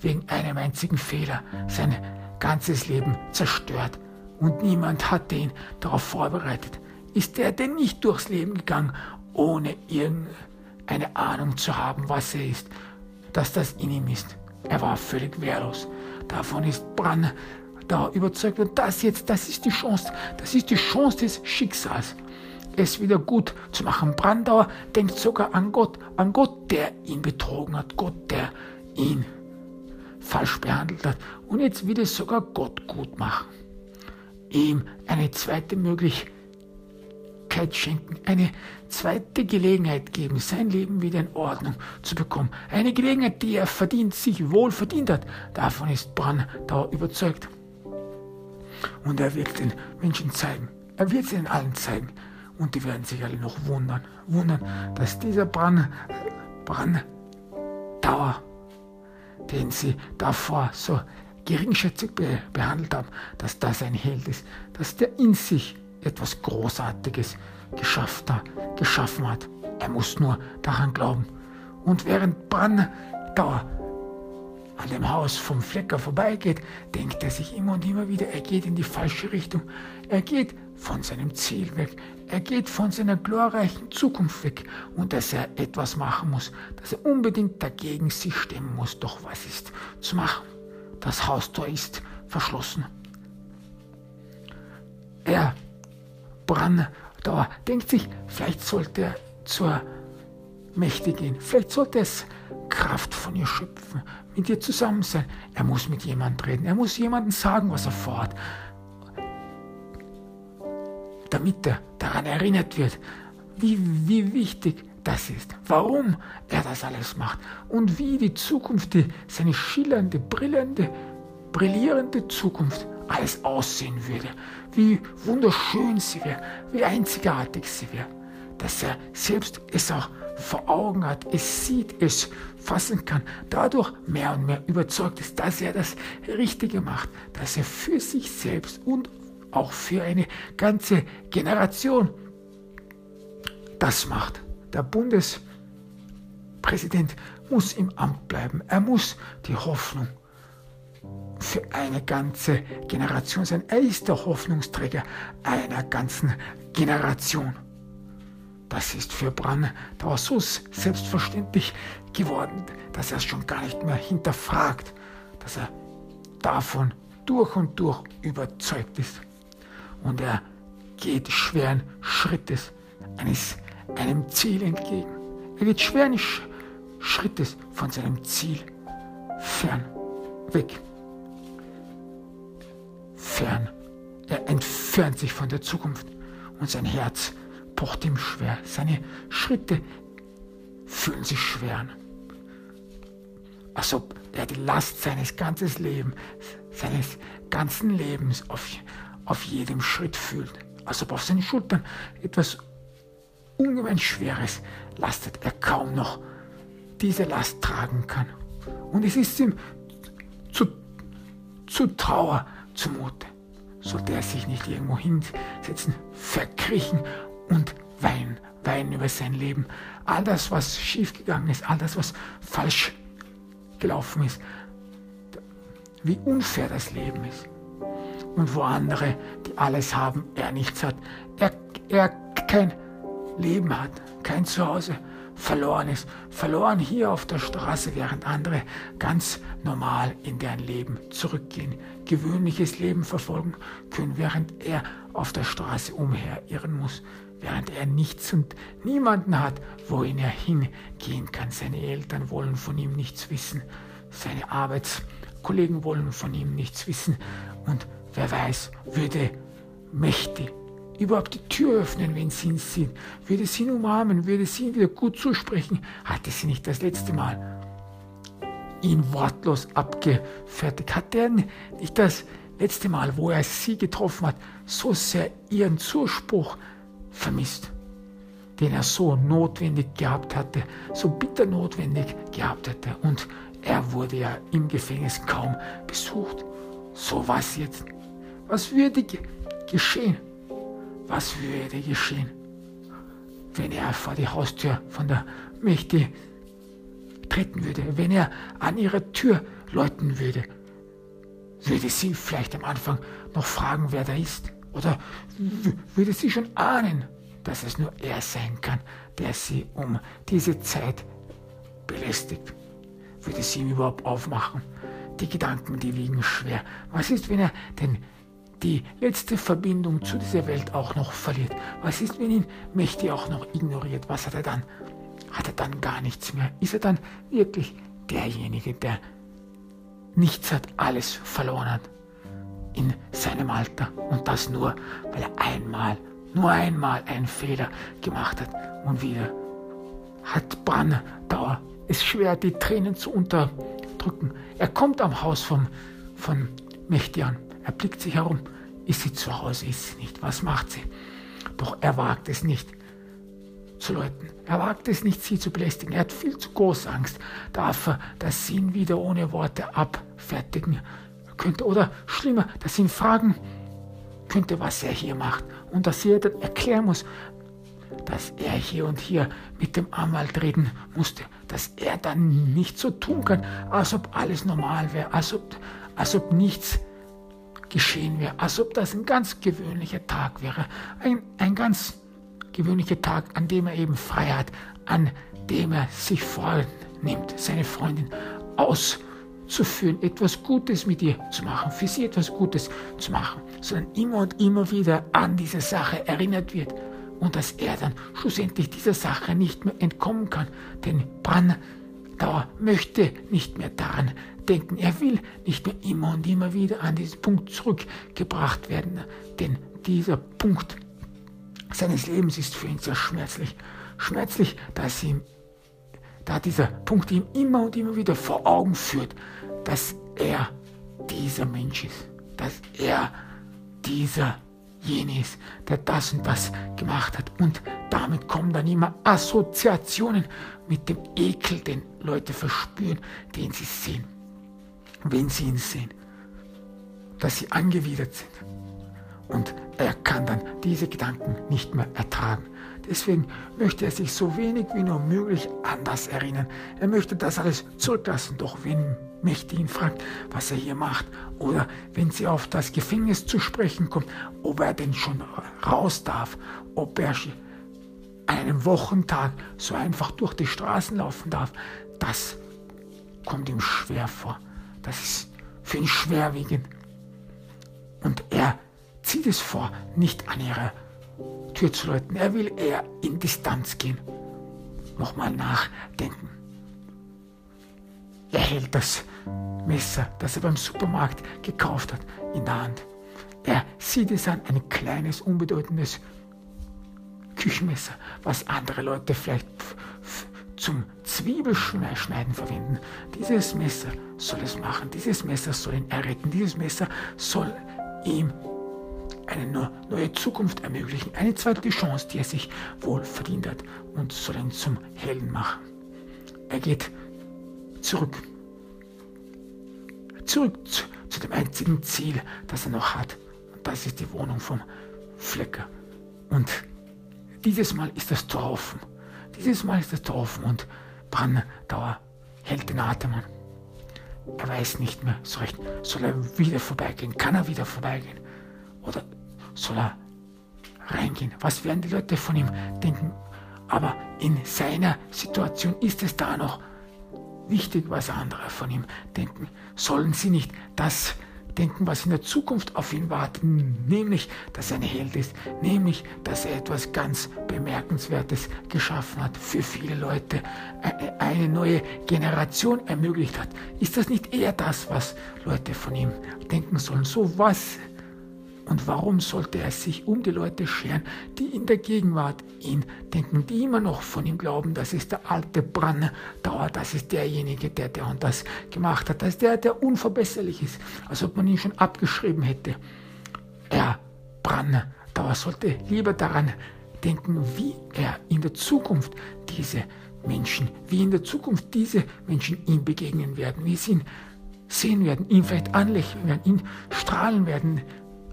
Wegen einem einzigen Fehler sein ganzes Leben zerstört und niemand hat ihn darauf vorbereitet. Ist er denn nicht durchs Leben gegangen, ohne irgendeine Ahnung zu haben, was er ist dass das in ihm ist. Er war völlig wehrlos. Davon ist Bran da überzeugt und das jetzt, das ist die Chance, das ist die Chance des Schicksals, es wieder gut zu machen. Brandauer denkt sogar an Gott, an Gott, der ihn betrogen hat, Gott, der ihn falsch behandelt hat. Und jetzt will es sogar Gott gut machen. Ihm eine zweite Möglichkeit schenken, eine zweite Gelegenheit geben, sein Leben wieder in Ordnung zu bekommen. Eine Gelegenheit, die er verdient, sich wohl verdient hat. Davon ist Brandauer überzeugt. Und er wird den Menschen zeigen. Er wird sie den allen zeigen. Und die werden sich alle noch wundern, wundern, dass dieser Brand, Brandauer, den sie davor so geringschätzig be behandelt haben, dass das ein Held ist, dass der in sich etwas Großartiges geschaffen hat. Er muss nur daran glauben. Und während Brandauer an dem Haus vom Flecker vorbeigeht, denkt er sich immer und immer wieder, er geht in die falsche Richtung. Er geht von seinem Ziel weg. Er geht von seiner glorreichen Zukunft weg und dass er etwas machen muss, dass er unbedingt dagegen sich stemmen muss. Doch was ist zu machen? Das Haustor ist verschlossen. Er Brandauer denkt sich, vielleicht sollte er zur Mächte gehen, vielleicht sollte es Kraft von ihr schöpfen, mit ihr zusammen sein. Er muss mit jemandem reden, er muss jemandem sagen, was er vorhat, damit er daran erinnert wird, wie, wie wichtig das ist, warum er das alles macht. Und wie die Zukunft, die, seine schillernde, brillante, brillierende Zukunft alles aussehen würde, wie wunderschön sie wäre, wie einzigartig sie wäre, dass er selbst es auch vor Augen hat, es sieht, es fassen kann, dadurch mehr und mehr überzeugt ist, dass er das Richtige macht, dass er für sich selbst und auch für eine ganze Generation das macht. Der Bundespräsident muss im Amt bleiben. Er muss die Hoffnung für eine ganze Generation sein. Er ist der Hoffnungsträger einer ganzen Generation. Das ist für Brandauer so selbstverständlich geworden, dass er es schon gar nicht mehr hinterfragt, dass er davon durch und durch überzeugt ist. Und er geht schweren Schrittes eines, einem Ziel entgegen. Er geht schweren Schrittes von seinem Ziel fern, weg, fern. Er entfernt sich von der Zukunft und sein Herz pocht ihm schwer. Seine Schritte fühlen sich schwer an. Als ob er die Last seines ganzen Lebens, seines ganzen Lebens auf, auf jedem Schritt fühlt. Als ob auf seinen Schultern etwas ungemein Schweres lastet. Er kaum noch diese Last tragen kann. Und es ist ihm zu, zu Trauer zumute. Sollte er sich nicht irgendwo hinsetzen, verkriechen und weinen, weinen über sein Leben. All das, was schiefgegangen ist, all das, was falsch gelaufen ist. Wie unfair das Leben ist. Und wo andere, die alles haben, er nichts hat. Er, er kein Leben hat, kein Zuhause, verloren ist. Verloren hier auf der Straße, während andere ganz normal in deren Leben zurückgehen, gewöhnliches Leben verfolgen können, während er auf der Straße umherirren muss, während er nichts und niemanden hat, wohin er hingehen kann. Seine Eltern wollen von ihm nichts wissen, seine Arbeitskollegen wollen von ihm nichts wissen. Und wer weiß, würde mächtig überhaupt die Tür öffnen, wenn sie ihn sehen, würde sie ihn umarmen, würde sie ihn wieder gut zusprechen, hatte sie nicht das letzte Mal ihn wortlos abgefertigt. Hat er nicht das letzte Mal, wo er sie getroffen hat, so sehr ihren Zuspruch vermisst, den er so notwendig gehabt hatte, so bitter notwendig gehabt hatte. Und er wurde ja im Gefängnis kaum besucht. So was jetzt. Was würde geschehen? Was würde geschehen, wenn er vor die Haustür von der Mächte treten würde, wenn er an ihre Tür läuten würde? Würde sie vielleicht am Anfang noch fragen, wer da ist? Oder würde sie schon ahnen, dass es nur er sein kann, der sie um diese Zeit belästigt? Würde sie ihm überhaupt aufmachen? Die Gedanken, die wiegen schwer. Was ist, wenn er den die letzte Verbindung zu dieser Welt auch noch verliert? Was ist, wenn ihn Mächtig auch noch ignoriert? Was hat er dann? Hat er dann gar nichts mehr? Ist er dann wirklich derjenige, der nichts hat, alles verloren hat in seinem Alter? Und das nur, weil er einmal, nur einmal einen Fehler gemacht hat und wieder hat Brandauer es schwer, die Tränen zu unterdrücken. Er kommt am Haus vom, von Mächtig an. Er blickt sich herum. Ist sie zu Hause? Ist sie nicht? Was macht sie? Doch er wagt es nicht zu läuten. Er wagt es nicht, sie zu belästigen. Er hat viel zu große Angst dafür, dass sie ihn wieder ohne Worte abfertigen könnte. Oder schlimmer, dass ihn fragen könnte, was er hier macht. Und dass er dann erklären muss, dass er hier und hier mit dem Anwalt reden musste. Dass er dann nicht so tun kann, als ob alles normal wäre, als ob, als ob nichts geschehen wäre, als ob das ein ganz gewöhnlicher Tag wäre. Ein, ein ganz gewöhnlicher Tag, an dem er eben frei hat, an dem er sich vornimmt, seine Freundin auszuführen, etwas Gutes mit ihr zu machen, für sie etwas Gutes zu machen, sondern immer und immer wieder an diese Sache erinnert wird und dass er dann schlussendlich dieser Sache nicht mehr entkommen kann, denn Brandauer möchte nicht mehr daran denken. Er will nicht mehr immer und immer wieder an diesen Punkt zurückgebracht werden, denn dieser Punkt seines Lebens ist für ihn sehr schmerzlich. Schmerzlich, dass ihm, da dieser Punkt ihm immer und immer wieder vor Augen führt, dass er dieser Mensch ist, dass er dieser jene ist, der das und das gemacht hat. Und damit kommen dann immer Assoziationen mit dem Ekel, den Leute verspüren, den sie sehen wenn sie ihn sehen, dass sie angewidert sind. Und er kann dann diese Gedanken nicht mehr ertragen. Deswegen möchte er sich so wenig wie nur möglich an das erinnern. Er möchte das alles zurücklassen. Doch wenn Mächte ihn fragt, was er hier macht, oder wenn sie auf das Gefängnis zu sprechen kommt, ob er denn schon raus darf, ob er an einem Wochentag so einfach durch die Straßen laufen darf, das kommt ihm schwer vor. Das ist für ihn schwerwiegend. Und er zieht es vor, nicht an ihre Tür zu läuten. Er will eher in Distanz gehen. Nochmal nachdenken. er hält das Messer, das er beim Supermarkt gekauft hat, in der Hand. Er sieht es an, ein kleines, unbedeutendes Küchenmesser, was andere Leute vielleicht zum Zwiebelschneiden verwenden. Dieses Messer soll es machen, dieses Messer soll ihn erretten, dieses Messer soll ihm eine neue Zukunft ermöglichen, eine zweite Chance, die er sich wohl verdient hat und soll ihn zum Helden machen. Er geht zurück. Zurück zu, zu dem einzigen Ziel, das er noch hat. Und das ist die Wohnung vom Flecker. Und dieses Mal ist das Tor offen. Dieses Mal ist das Tor offen und Brandauer hält den Atem an. Er weiß nicht mehr so recht. Soll er wieder vorbeigehen? Kann er wieder vorbeigehen? Oder soll er reingehen? Was werden die Leute von ihm denken? Aber in seiner Situation ist es da noch wichtig, was andere von ihm denken. Sollen sie nicht das denken, was in der Zukunft auf ihn wartet, nämlich, dass er ein Held ist, nämlich, dass er etwas ganz Bemerkenswertes geschaffen hat, für viele Leute eine neue Generation ermöglicht hat. Ist das nicht eher das, was Leute von ihm denken sollen? So was und warum sollte er sich um die Leute scheren, die in der Gegenwart ihn denken, die immer noch von ihm glauben, das ist der alte Brandauer, das ist derjenige, der der und das gemacht hat, das ist der, der unverbesserlich ist, als ob man ihn schon abgeschrieben hätte. Er, Brandauer, sollte lieber daran denken, wie er in der Zukunft diese Menschen, wie in der Zukunft diese Menschen ihm begegnen werden, wie sie ihn sehen werden, ihn vielleicht anlächeln werden, ihn strahlen werden,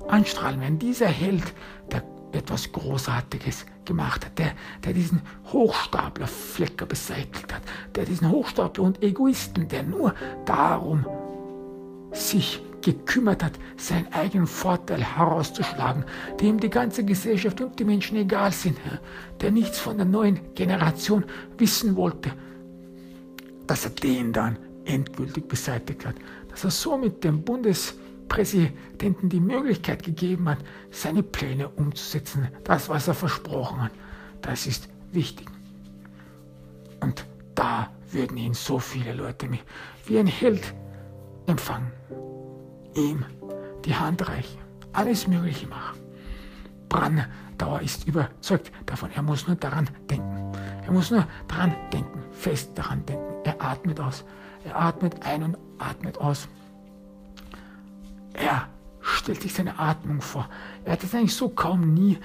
anstrahlen werden. Dieser Held, der etwas Großartiges gemacht hat, der, der diesen Hochstapler Flecker beseitigt hat, der diesen Hochstapler und Egoisten, der nur darum sich gekümmert hat, seinen eigenen Vorteil herauszuschlagen, dem die ganze Gesellschaft und die Menschen egal sind, der nichts von der neuen Generation wissen wollte, dass er den dann endgültig beseitigt hat, dass er somit dem Bundes Präsidenten die Möglichkeit gegeben hat, seine Pläne umzusetzen, das, was er versprochen hat. Das ist wichtig. Und da würden ihn so viele Leute wie ein Held empfangen, ihm die Hand reichen, alles Mögliche machen. Brandauer ist überzeugt davon, er muss nur daran denken. Er muss nur daran denken, fest daran denken. Er atmet aus. Er atmet ein und atmet aus. Stellt sich seine Atmung vor. Er hat es eigentlich so kaum nie,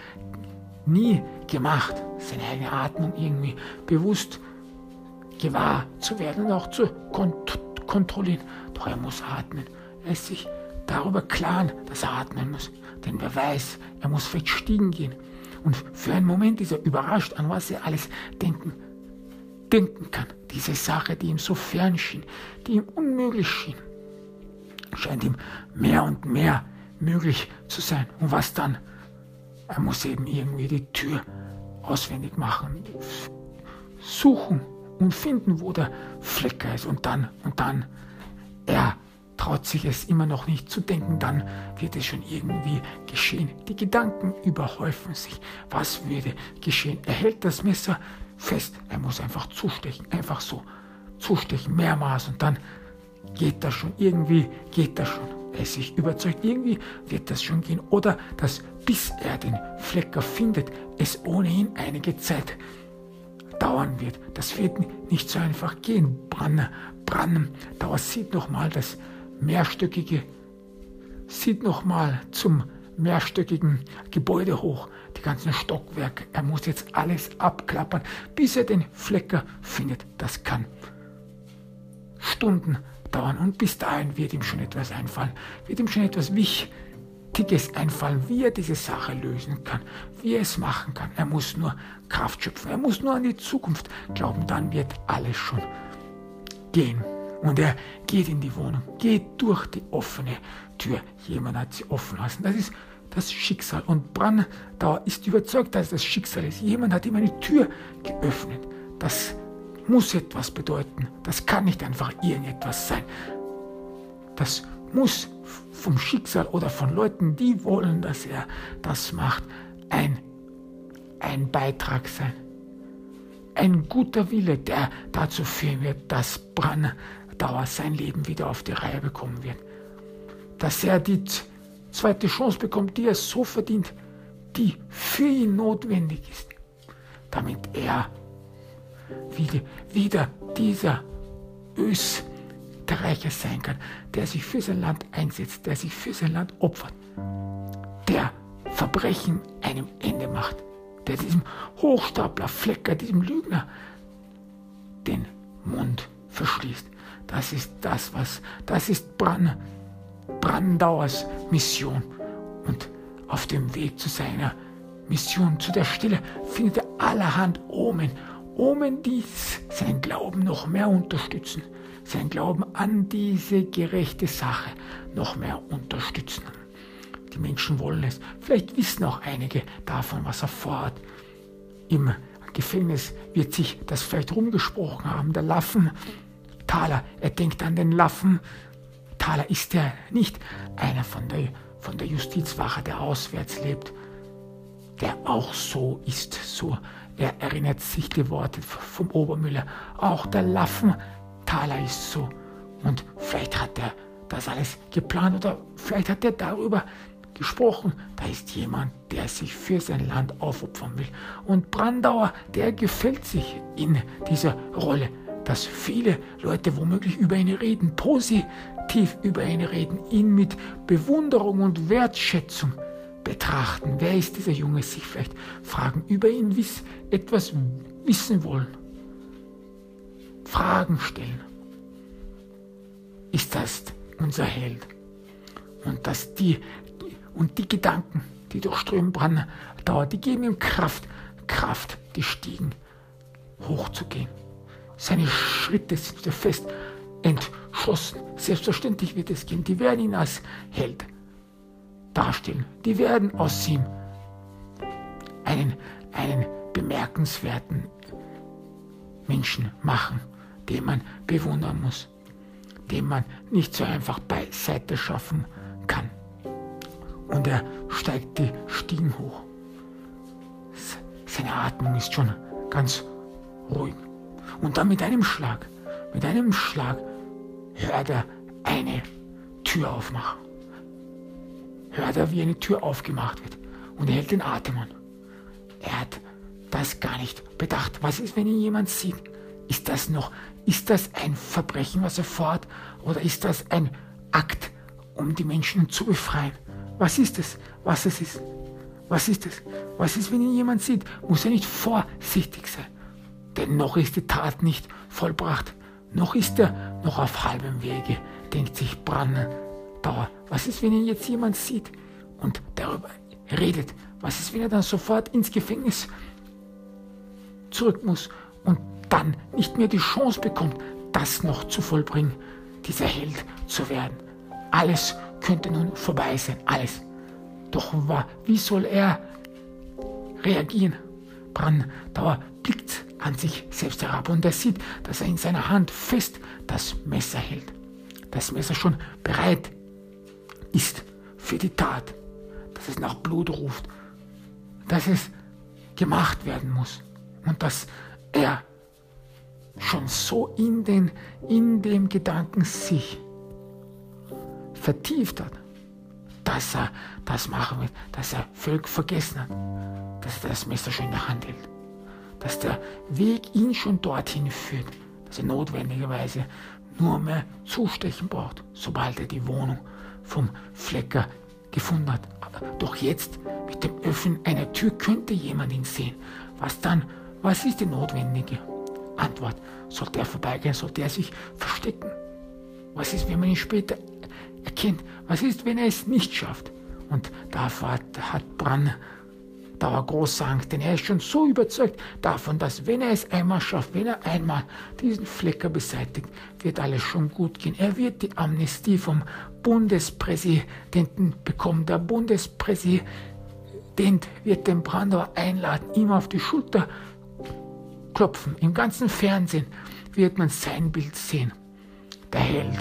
nie gemacht, seine eigene Atmung irgendwie bewusst gewahr zu werden und auch zu kont kontrollieren. Doch er muss atmen. Er ist sich darüber klar, dass er atmen muss. Denn wer weiß, er muss vielleicht stiegen gehen. Und für einen Moment ist er überrascht, an was er alles denken, denken kann. Diese Sache, die ihm so fern schien, die ihm unmöglich schien scheint ihm mehr und mehr möglich zu sein. Und was dann? Er muss eben irgendwie die Tür auswendig machen, suchen und finden, wo der Flecker ist. Und dann, und dann, er traut sich es immer noch nicht zu denken, dann wird es schon irgendwie geschehen. Die Gedanken überhäufen sich. Was würde geschehen? Er hält das Messer fest. Er muss einfach zustechen, einfach so zustechen, mehrmals und dann geht das schon, irgendwie geht das schon. Er ist sich überzeugt, irgendwie wird das schon gehen. Oder dass bis er den Flecker findet, es ohnehin einige Zeit dauern wird. Das wird nicht so einfach gehen. Brann, Brann, Dauer sieht nochmal das mehrstöckige, sieht nochmal zum mehrstöckigen Gebäude hoch, die ganzen Stockwerke. Er muss jetzt alles abklappern, bis er den Flecker findet. Das kann Stunden dauern und bis dahin wird ihm schon etwas einfallen, wird ihm schon etwas Wichtiges einfallen, wie er diese Sache lösen kann, wie er es machen kann. Er muss nur Kraft schöpfen, er muss nur an die Zukunft glauben, dann wird alles schon gehen. Und er geht in die Wohnung, geht durch die offene Tür. Jemand hat sie offen lassen. Das ist das Schicksal. Und Brandauer ist überzeugt, dass das Schicksal ist. Jemand hat ihm eine Tür geöffnet. Das muss etwas bedeuten. Das kann nicht einfach irgendetwas sein. Das muss vom Schicksal oder von Leuten, die wollen, dass er das macht, ein, ein Beitrag sein. Ein guter Wille, der dazu führen wird, dass Brandauer Dauer sein Leben wieder auf die Reihe bekommen wird. Dass er die zweite Chance bekommt, die er so verdient, die für ihn notwendig ist, damit er wieder, wieder dieser Österreicher sein kann, der sich für sein Land einsetzt, der sich für sein Land opfert, der Verbrechen einem Ende macht, der diesem Hochstapler, Flecker, diesem Lügner den Mund verschließt. Das ist das, was, das ist Brand, Brandauers Mission. Und auf dem Weg zu seiner Mission, zu der Stille, findet er allerhand Omen. Omen, die seinen Glauben noch mehr unterstützen, sein Glauben an diese gerechte Sache noch mehr unterstützen. Die Menschen wollen es. Vielleicht wissen auch einige davon, was er vorhat. Im Gefängnis wird sich das vielleicht rumgesprochen haben. Der Laffen, Thaler, er denkt an den Laffen. Thaler ist ja nicht einer von der, von der Justizwache, der auswärts lebt, der auch so ist. So, er erinnert sich die Worte vom Obermüller. Auch der Laffen, Thaler ist so. Und vielleicht hat er das alles geplant oder vielleicht hat er darüber gesprochen, da ist jemand, der sich für sein Land aufopfern will. Und Brandauer, der gefällt sich in dieser Rolle, dass viele Leute womöglich über ihn reden, positiv über ihn reden, ihn mit Bewunderung und Wertschätzung betrachten. Wer ist dieser Junge? Sich vielleicht fragen, über ihn wiss, etwas wissen wollen. Fragen stellen. Ist das unser Held? Und dass die und die Gedanken, die durchströmen Brandauer, die geben ihm Kraft, Kraft, die Stiegen hochzugehen. Seine Schritte sind wieder fest entschlossen. Selbstverständlich wird es gehen. Die werden ihn als Held darstellen. Die werden aus ihm einen, einen bemerkenswerten Menschen machen, den man bewundern muss, den man nicht so einfach beiseite schaffen kann und er steigt die Stiegen hoch. Seine Atmung ist schon ganz ruhig. Und dann mit einem Schlag, mit einem Schlag hört er eine Tür aufmachen. Hört er, wie eine Tür aufgemacht wird. Und er hält den Atem an. Er hat das gar nicht bedacht. Was ist, wenn ihn jemand sieht? Ist das noch, ist das ein Verbrechen, was er vorhat? Oder ist das ein Akt, um die Menschen zu befreien? Was ist es? Was es ist? Was ist es? Was ist, wenn ihn jemand sieht? Muss er nicht vorsichtig sein. Denn noch ist die Tat nicht vollbracht. Noch ist er noch auf halbem Wege, denkt sich Brandauer. Was ist, wenn ihn jetzt jemand sieht und darüber redet? Was ist, wenn er dann sofort ins Gefängnis zurück muss und dann nicht mehr die Chance bekommt, das noch zu vollbringen, dieser Held zu werden? Alles könnte nun vorbei sein, alles. Doch wie soll er reagieren? Brandauer blickt an sich selbst herab und er sieht, dass er in seiner Hand fest das Messer hält. Das Messer schon bereit ist für die Tat, dass es nach Blut ruft, dass es gemacht werden muss und dass er schon so in, den, in dem Gedanken sich vertieft hat, dass er das machen wird, dass er völlig vergessen hat, dass er das Messer schon in der Hand hält, dass der Weg ihn schon dorthin führt, dass er notwendigerweise nur mehr zustechen braucht, sobald er die Wohnung vom Flecker gefunden hat. Doch jetzt mit dem Öffnen einer Tür könnte jemand ihn sehen. Was dann? Was ist die notwendige Antwort? Sollte er vorbeigehen? Sollte er sich verstecken? Was ist, wenn man ihn später erkennt, was ist, wenn er es nicht schafft. Und davor hat Brandauer große Angst, denn er ist schon so überzeugt davon, dass wenn er es einmal schafft, wenn er einmal diesen Flecker beseitigt, wird alles schon gut gehen. Er wird die Amnestie vom Bundespräsidenten bekommen. Der Bundespräsident wird den Brandauer einladen, ihm auf die Schulter klopfen. Im ganzen Fernsehen wird man sein Bild sehen. Der Held.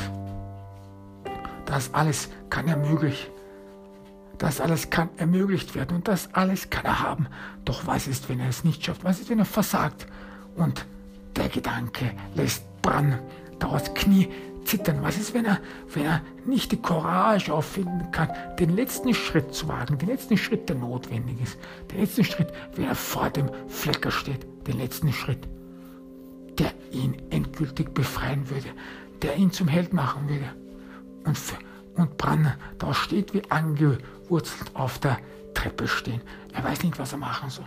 Das alles kann ermöglicht. Das alles kann ermöglicht werden und das alles kann er haben. Doch was ist, wenn er es nicht schafft? Was ist, wenn er versagt? Und der Gedanke lässt Brandauer Dauers Knie zittern. Was ist, wenn er, wenn er nicht die Courage auffinden kann, den letzten Schritt zu wagen, den letzten Schritt, der notwendig ist, den letzten Schritt, wenn er vor dem Flecker steht, den letzten Schritt, der ihn endgültig befreien würde, der ihn zum Held machen würde. Und, und Branner da steht wie angewurzelt auf der Treppe stehen. Er weiß nicht, was er machen soll.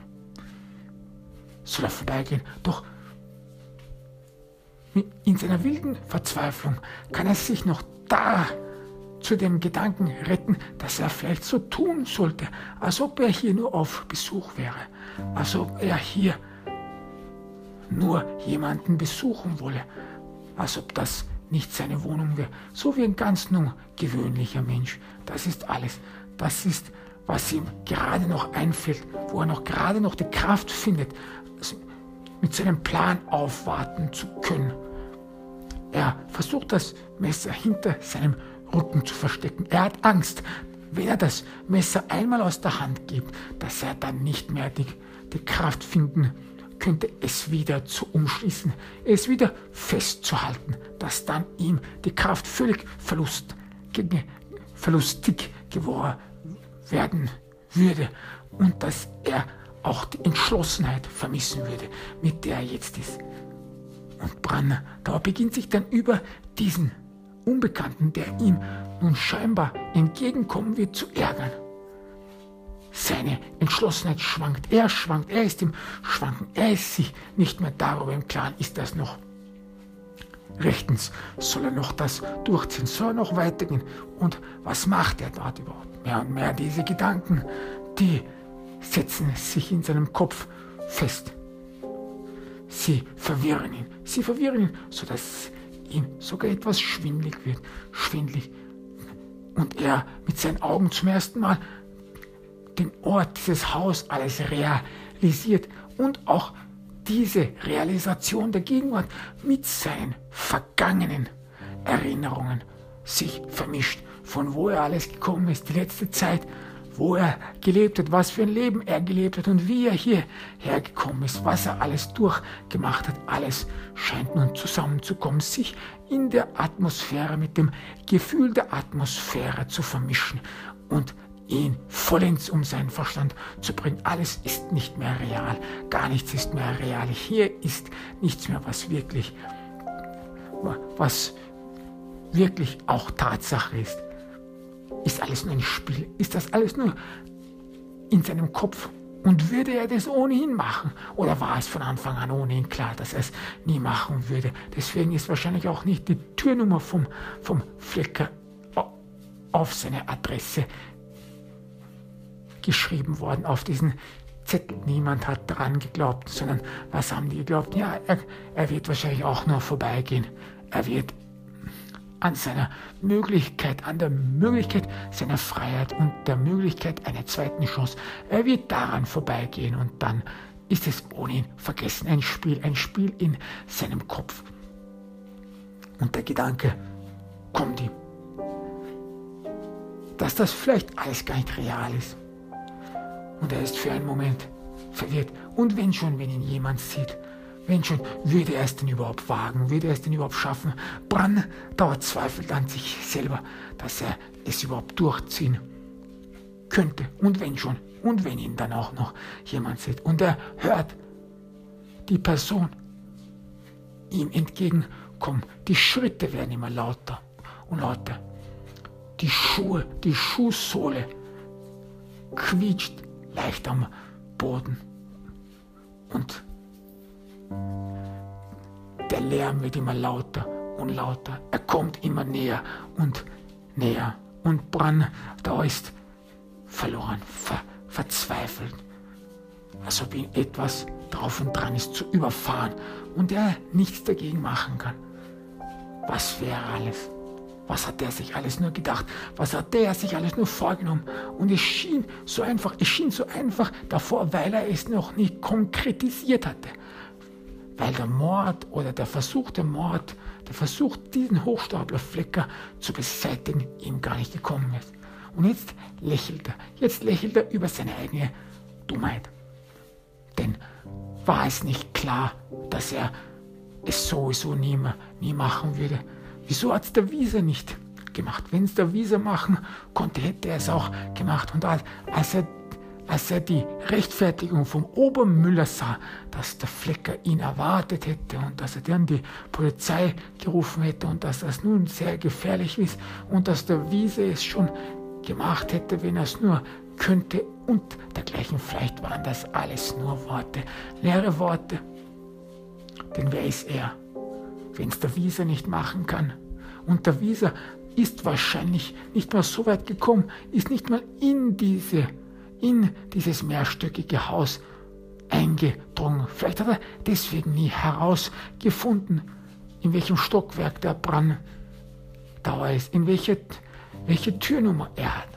Soll er vorbeigehen? Doch in seiner wilden Verzweiflung kann er sich noch da zu dem Gedanken retten, dass er vielleicht so tun sollte, als ob er hier nur auf Besuch wäre, als ob er hier nur jemanden besuchen wolle, als ob das nicht seine Wohnung wäre, so wie ein ganz nur gewöhnlicher Mensch. Das ist alles. Das ist, was ihm gerade noch einfällt, wo er noch gerade noch die Kraft findet, mit seinem Plan aufwarten zu können. Er versucht das Messer hinter seinem Rücken zu verstecken. Er hat Angst, wenn er das Messer einmal aus der Hand gibt, dass er dann nicht mehr die, die Kraft finden könnte, es wieder zu umschließen, es wieder festzuhalten, dass dann ihm die Kraft völlig verlust, verlustig geworden werden würde und dass er auch die Entschlossenheit vermissen würde, mit der er jetzt ist. Und Branner, da beginnt sich dann über diesen Unbekannten, der ihm nun scheinbar entgegenkommen wird, zu ärgern. Seine Entschlossenheit schwankt, er schwankt, er ist im Schwanken, er ist sich nicht mehr darüber im Klaren, ist das noch rechtens, soll er noch das durchziehen, soll er noch weitergehen? Und was macht er dort überhaupt? Mehr und mehr diese Gedanken, die setzen sich in seinem Kopf fest. Sie verwirren ihn, sie verwirren ihn, sodass ihm sogar etwas schwindlig wird, schwindlig. Und er mit seinen Augen zum ersten Mal den Ort, dieses Haus alles realisiert und auch diese Realisation der Gegenwart mit seinen vergangenen Erinnerungen sich vermischt, von wo er alles gekommen ist, die letzte Zeit, wo er gelebt hat, was für ein Leben er gelebt hat und wie er hierher gekommen ist, was er alles durchgemacht hat. Alles scheint nun zusammenzukommen, sich in der Atmosphäre mit dem Gefühl der Atmosphäre zu vermischen und ihn vollends um seinen Verstand zu bringen. Alles ist nicht mehr real, gar nichts ist mehr real. Hier ist nichts mehr, was wirklich, was wirklich auch Tatsache ist. Ist alles nur ein Spiel? Ist das alles nur in seinem Kopf? Und würde er das ohnehin machen? Oder war es von Anfang an ohnehin klar, dass er es nie machen würde? Deswegen ist wahrscheinlich auch nicht die Türnummer vom, vom Flecker auf seine Adresse geschrieben worden, auf diesen Zettel. Niemand hat daran geglaubt, sondern was haben die geglaubt? Ja, er, er wird wahrscheinlich auch nur vorbeigehen. Er wird an seiner Möglichkeit, an der Möglichkeit seiner Freiheit und der Möglichkeit einer zweiten Chance. Er wird daran vorbeigehen und dann ist es ohnehin vergessen. Ein Spiel, ein Spiel in seinem Kopf. Und der Gedanke kommt ihm, dass das vielleicht alles gar nicht real ist. Und er ist für einen Moment verwirrt. Und wenn schon, wenn ihn jemand sieht, wenn schon, würde er es denn überhaupt wagen? Würde er es denn überhaupt schaffen? Brann dauert zweifelt an sich selber, dass er es überhaupt durchziehen könnte. Und wenn schon, und wenn ihn dann auch noch jemand sieht und er hört die Person ihm entgegenkommen, die Schritte werden immer lauter und lauter. Die Schuhe, die Schuhsohle quietscht leicht am Boden. Und der Lärm wird immer lauter und lauter. Er kommt immer näher und näher. Und Bran, da ist verloren, ver, verzweifelt. Als ob ihn etwas drauf und dran ist zu überfahren und er nichts dagegen machen kann. Was wäre alles? Was hat der sich alles nur gedacht? Was hat der sich alles nur vorgenommen? Und es schien so einfach, es schien so einfach davor, weil er es noch nicht konkretisiert hatte weil der Mord oder der versuchte Mord, der Versuch, diesen Hochstaplerflecker zu beseitigen, ihm gar nicht gekommen ist. Und jetzt lächelt er, jetzt lächelt er über seine eigene Dummheit. Denn war es nicht klar, dass er es sowieso nie, nie machen würde. Wieso hat es der Wieser nicht gemacht? Wenn es der Wieser machen konnte, hätte er es auch gemacht. Und als er, als er die Rechtfertigung vom Obermüller sah, dass der Flecker ihn erwartet hätte und dass er dann die Polizei gerufen hätte und dass das nun sehr gefährlich ist und dass der Wieser es schon gemacht hätte, wenn er es nur könnte und dergleichen. Vielleicht waren das alles nur Worte, leere Worte. Denn wer ist er, wenn es der Wieser nicht machen kann? Und der Wieser ist wahrscheinlich nicht mal so weit gekommen, ist nicht mal in diese, in dieses mehrstöckige Haus eingedrungen. Vielleicht hat er deswegen nie herausgefunden, in welchem Stockwerk der Branddauer ist, in welche, welche Türnummer er hat.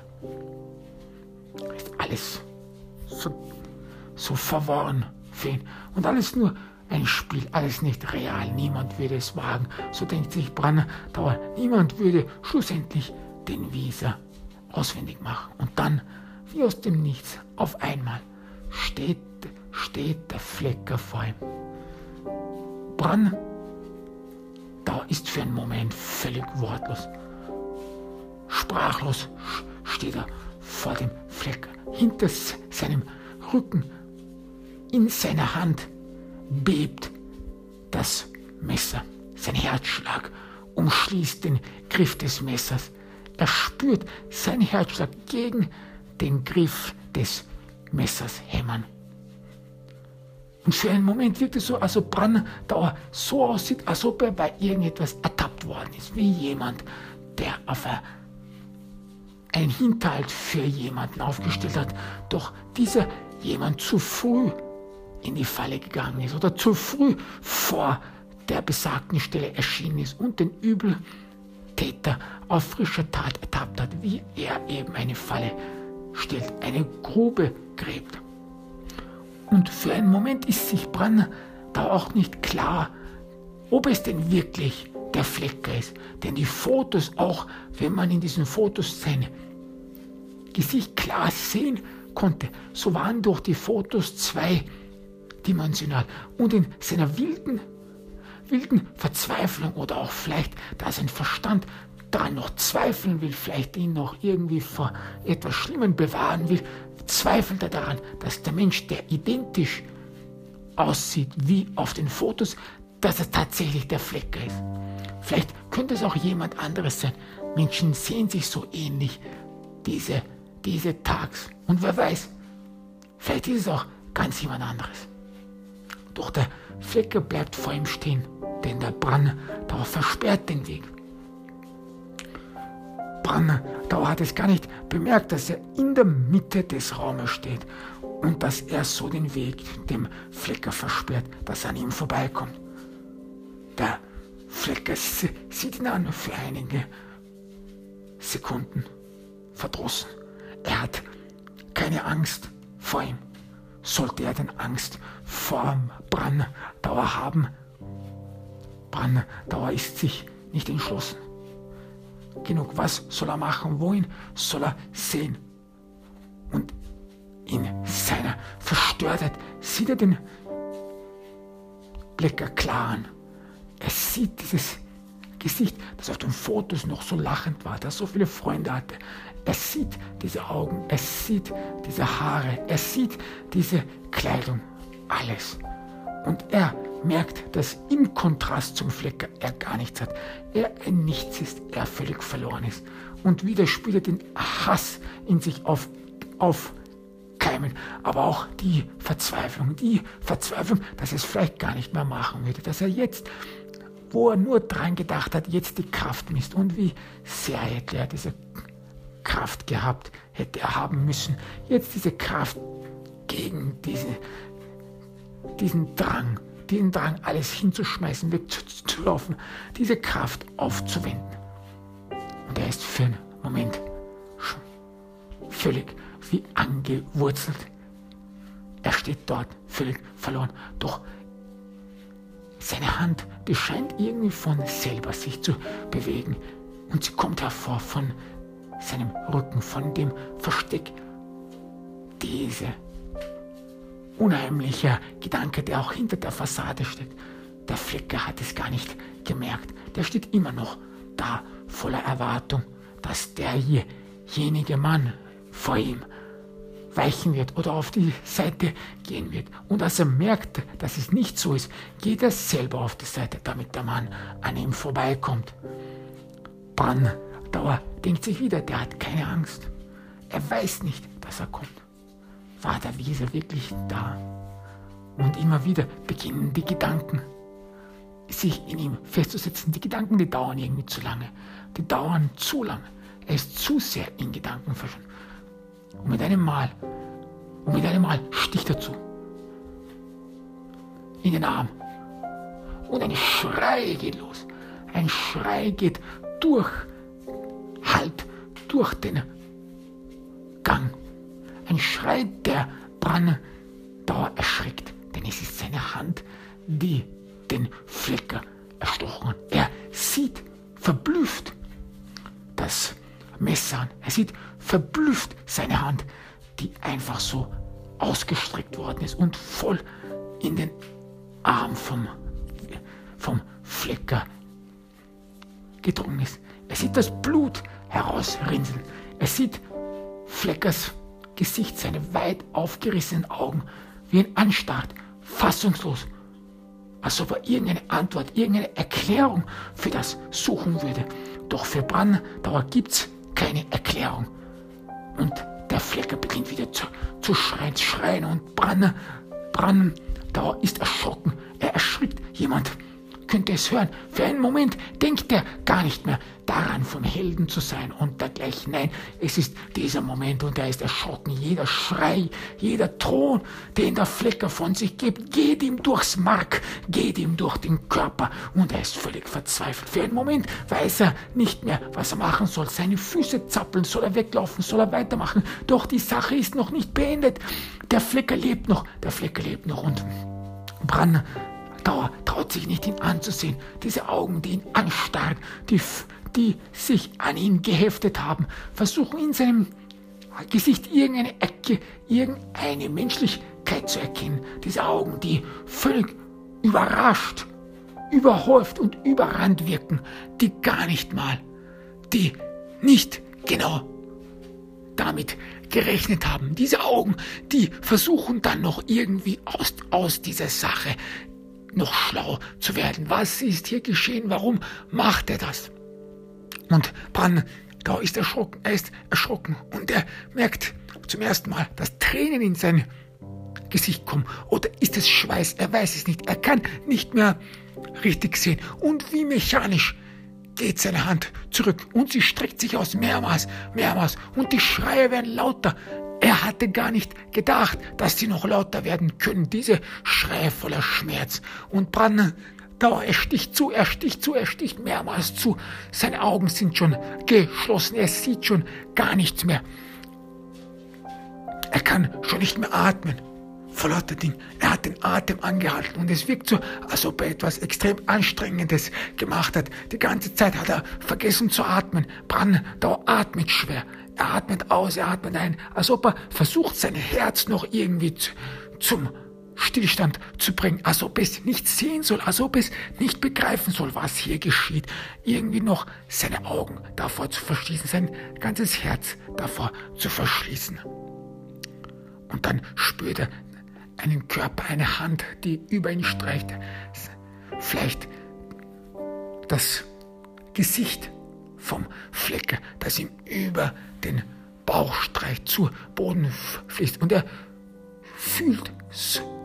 Ist alles so, so verworren für ihn. Und alles nur ein Spiel, alles nicht real. Niemand würde es wagen. So denkt sich Brandauer. Niemand würde schlussendlich den Wieser auswendig machen. Und dann, wie aus dem Nichts, auf einmal steht, steht der Flecker vor ihm. Brandauer ist für einen Moment völlig wortlos. Sprachlos steht er vor dem Flecker, hinter seinem Rücken, in seiner Hand bebt das Messer. Sein Herzschlag umschließt den Griff des Messers. Er spürt sein Herzschlag gegen den Griff des Messers hämmern. Und für einen Moment wirkt es so, als ob Brandauer so aussieht, als ob er bei irgendetwas ertappt worden ist, wie jemand, der auf einen Hinterhalt für jemanden aufgestellt hat, doch dieser jemand zu früh in die Falle gegangen ist oder zu früh vor der besagten Stelle erschienen ist und den Übeltäter auf frischer Tat ertappt hat, wie er eben eine Falle stellt, eine Grube gräbt. Und für einen Moment ist sich Brann da auch nicht klar, ob es denn wirklich der Flecker ist. Denn die Fotos, auch wenn man in diesen Fotos sein Gesicht klar sehen konnte, so waren durch die Fotos zwei dimensional und in seiner wilden, wilden Verzweiflung oder auch vielleicht, da sein Verstand daran noch zweifeln will, vielleicht ihn noch irgendwie vor etwas Schlimmem bewahren will, zweifelt er daran, dass der Mensch, der identisch aussieht wie auf den Fotos, dass es tatsächlich der Flecker ist. Vielleicht könnte es auch jemand anderes sein. Menschen sehen sich so ähnlich diese, diese Tags. Und wer weiß, vielleicht ist es auch ganz jemand anderes. Doch der Flecker bleibt vor ihm stehen, denn der Brandauer versperrt den Weg. Brandauer hat es gar nicht bemerkt, dass er in der Mitte des Raumes steht und dass er so den Weg dem Flecker versperrt, dass er an ihm vorbeikommt. Der Flecker sieht ihn an für einige Sekunden verdrossen. Er hat keine Angst vor ihm sollte er denn Angst vor Branndauer haben? Branndauer ist sich nicht entschlossen. Genug, was soll er machen? Wohin soll er sehen? Und in seiner Verstörtheit sieht er den Blecker klar an. Er sieht dieses Gesicht, das auf den Fotos noch so lachend war, das so viele Freunde hatte. Er sieht diese Augen, er sieht diese Haare, er sieht diese Kleidung, alles. Und er merkt, dass im Kontrast zum Flecker er gar nichts hat. Er ein Nichts ist, er völlig verloren ist. Und wieder spürt er den Hass in sich auf, aufkeimen, aber auch die Verzweiflung, die Verzweiflung, dass er es vielleicht gar nicht mehr machen würde, dass er jetzt wo er nur dran gedacht hat, jetzt die Kraft misst. Und wie sehr hätte er diese Kraft gehabt, hätte er haben müssen. Jetzt diese Kraft gegen diese, diesen Drang, diesen Drang, alles hinzuschmeißen, wegzulaufen, diese Kraft aufzuwenden. Und er ist für einen Moment schon völlig wie angewurzelt. Er steht dort völlig verloren. Doch seine Hand, die scheint irgendwie von selber sich zu bewegen. Und sie kommt hervor von seinem Rücken, von dem Versteck. Diese unheimliche Gedanke, der auch hinter der Fassade steckt. der Flecker hat es gar nicht gemerkt. Der steht immer noch da voller Erwartung, dass der hierjenige Mann vor ihm weichen wird oder auf die Seite gehen wird. Und als er merkt, dass es nicht so ist, geht er selber auf die Seite, damit der Mann an ihm vorbeikommt. Brandauer denkt sich wieder, der hat keine Angst. Er weiß nicht, dass er kommt. War der Wieser wirklich da? Und immer wieder beginnen die Gedanken, sich in ihm festzusetzen. Die Gedanken, die dauern irgendwie zu lange. Die dauern zu lange. Er ist zu sehr in Gedanken verschwunden. Und mit einem Mal, und mit einem Mal sticht er zu. In den Arm. Und ein Schrei geht los. Ein Schrei geht durch, halt, durch den Gang. Ein Schrei, der Brandauer erschreckt, denn es ist seine Hand, die den Flecker erstochen hat. Er sieht verblüfft das Messer an. Er sieht verblüfft seine Hand, die einfach so ausgestreckt worden ist und voll in den Arm vom, vom Flecker gedrungen ist. Er sieht das Blut herausrinseln. Er sieht Fleckers Gesicht, seine weit aufgerissenen Augen, wie ein anstarrt, fassungslos, als ob er irgendeine Antwort, irgendeine Erklärung für das suchen würde. Doch für Brandauer gibt's keine Erklärung. Und der Flecker beginnt wieder zu, zu schreien, schreien und Brandauer ist erschrocken. Er erschrickt jemand könnte es hören. Für einen Moment denkt er gar nicht mehr daran, vom Helden zu sein und dergleichen. Nein, es ist dieser Moment und er ist erschrocken. Jeder Schrei, jeder Ton, den der Flecker von sich gibt, geht ihm durchs Mark, geht ihm durch den Körper und er ist völlig verzweifelt. Für einen Moment weiß er nicht mehr, was er machen soll. Seine Füße zappeln, soll er weglaufen, soll er weitermachen. Doch die Sache ist noch nicht beendet. Der Flecker lebt noch, der Flecker lebt noch und Brann Dauer traut sich nicht, ihn anzusehen. Diese Augen, die ihn anstarren, die, die sich an ihn geheftet haben, versuchen in seinem Gesicht irgendeine Ecke, irgendeine Menschlichkeit zu erkennen. Diese Augen, die völlig überrascht, überhäuft und überrannt wirken, die gar nicht mal, die nicht genau damit gerechnet haben. Diese Augen, die versuchen dann noch irgendwie aus, aus dieser Sache noch schlau zu werden. Was ist hier geschehen? Warum macht er das? Und Brandau ist erschrocken, er ist erschrocken und er merkt zum ersten Mal, dass Tränen in sein Gesicht kommen. Oder ist es Schweiß? Er weiß es nicht. Er kann nicht mehr richtig sehen. Und wie mechanisch geht seine Hand zurück und sie streckt sich aus mehrmals, mehrmals und die Schreie werden lauter. Er hatte gar nicht gedacht, dass sie noch lauter werden können, diese Schreie voller Schmerz. Und Brandauer, er sticht zu, er sticht zu, er sticht mehrmals zu. Seine Augen sind schon geschlossen, er sieht schon gar nichts mehr. Er kann schon nicht mehr atmen. Vor lauter Ding. Er hat den Atem angehalten und es wirkt so, als ob er etwas extrem Anstrengendes gemacht hat. Die ganze Zeit hat er vergessen zu atmen. Brandauer atmet schwer. Er atmet aus, er atmet ein, als ob er versucht, sein Herz noch irgendwie zu, zum Stillstand zu bringen, als ob es nicht sehen soll, als ob es nicht begreifen soll, was hier geschieht. Irgendwie noch seine Augen davor zu verschließen, sein ganzes Herz davor zu verschließen. Und dann spürt er einen Körper, eine Hand, die über ihn streicht. Vielleicht das Gesicht vom Flecker, das ihm über den Bauchstreich zu Boden fließt. Und er fühlt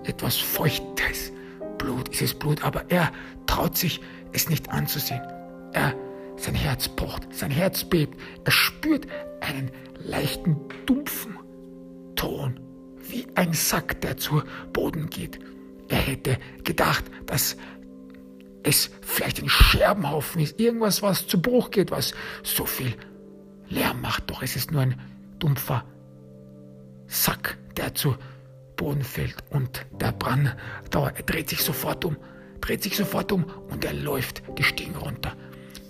etwas Feuchtes. Blut, ist es Blut, aber er traut sich, es nicht anzusehen. Er, sein Herz pocht, sein Herz bebt. Er spürt einen leichten, dumpfen Ton, wie ein Sack, der zu Boden geht. Er hätte gedacht, dass es vielleicht ein Scherbenhaufen ist, irgendwas, was zu Bruch geht, was so viel Lärm macht. Doch es ist nur ein dumpfer Sack, der zu Boden fällt. Und der Brandauer, er dreht sich sofort um, dreht sich sofort um und er läuft die Stiegen runter.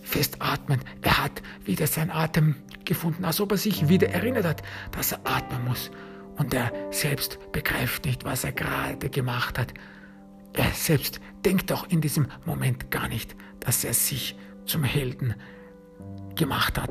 Fest atmend, er hat wieder seinen Atem gefunden, als ob er sich wieder erinnert hat, dass er atmen muss. Und er selbst begreift nicht, was er gerade gemacht hat. er selbst denkt auch in diesem Moment gar nicht, dass er sich zum Helden gemacht hat.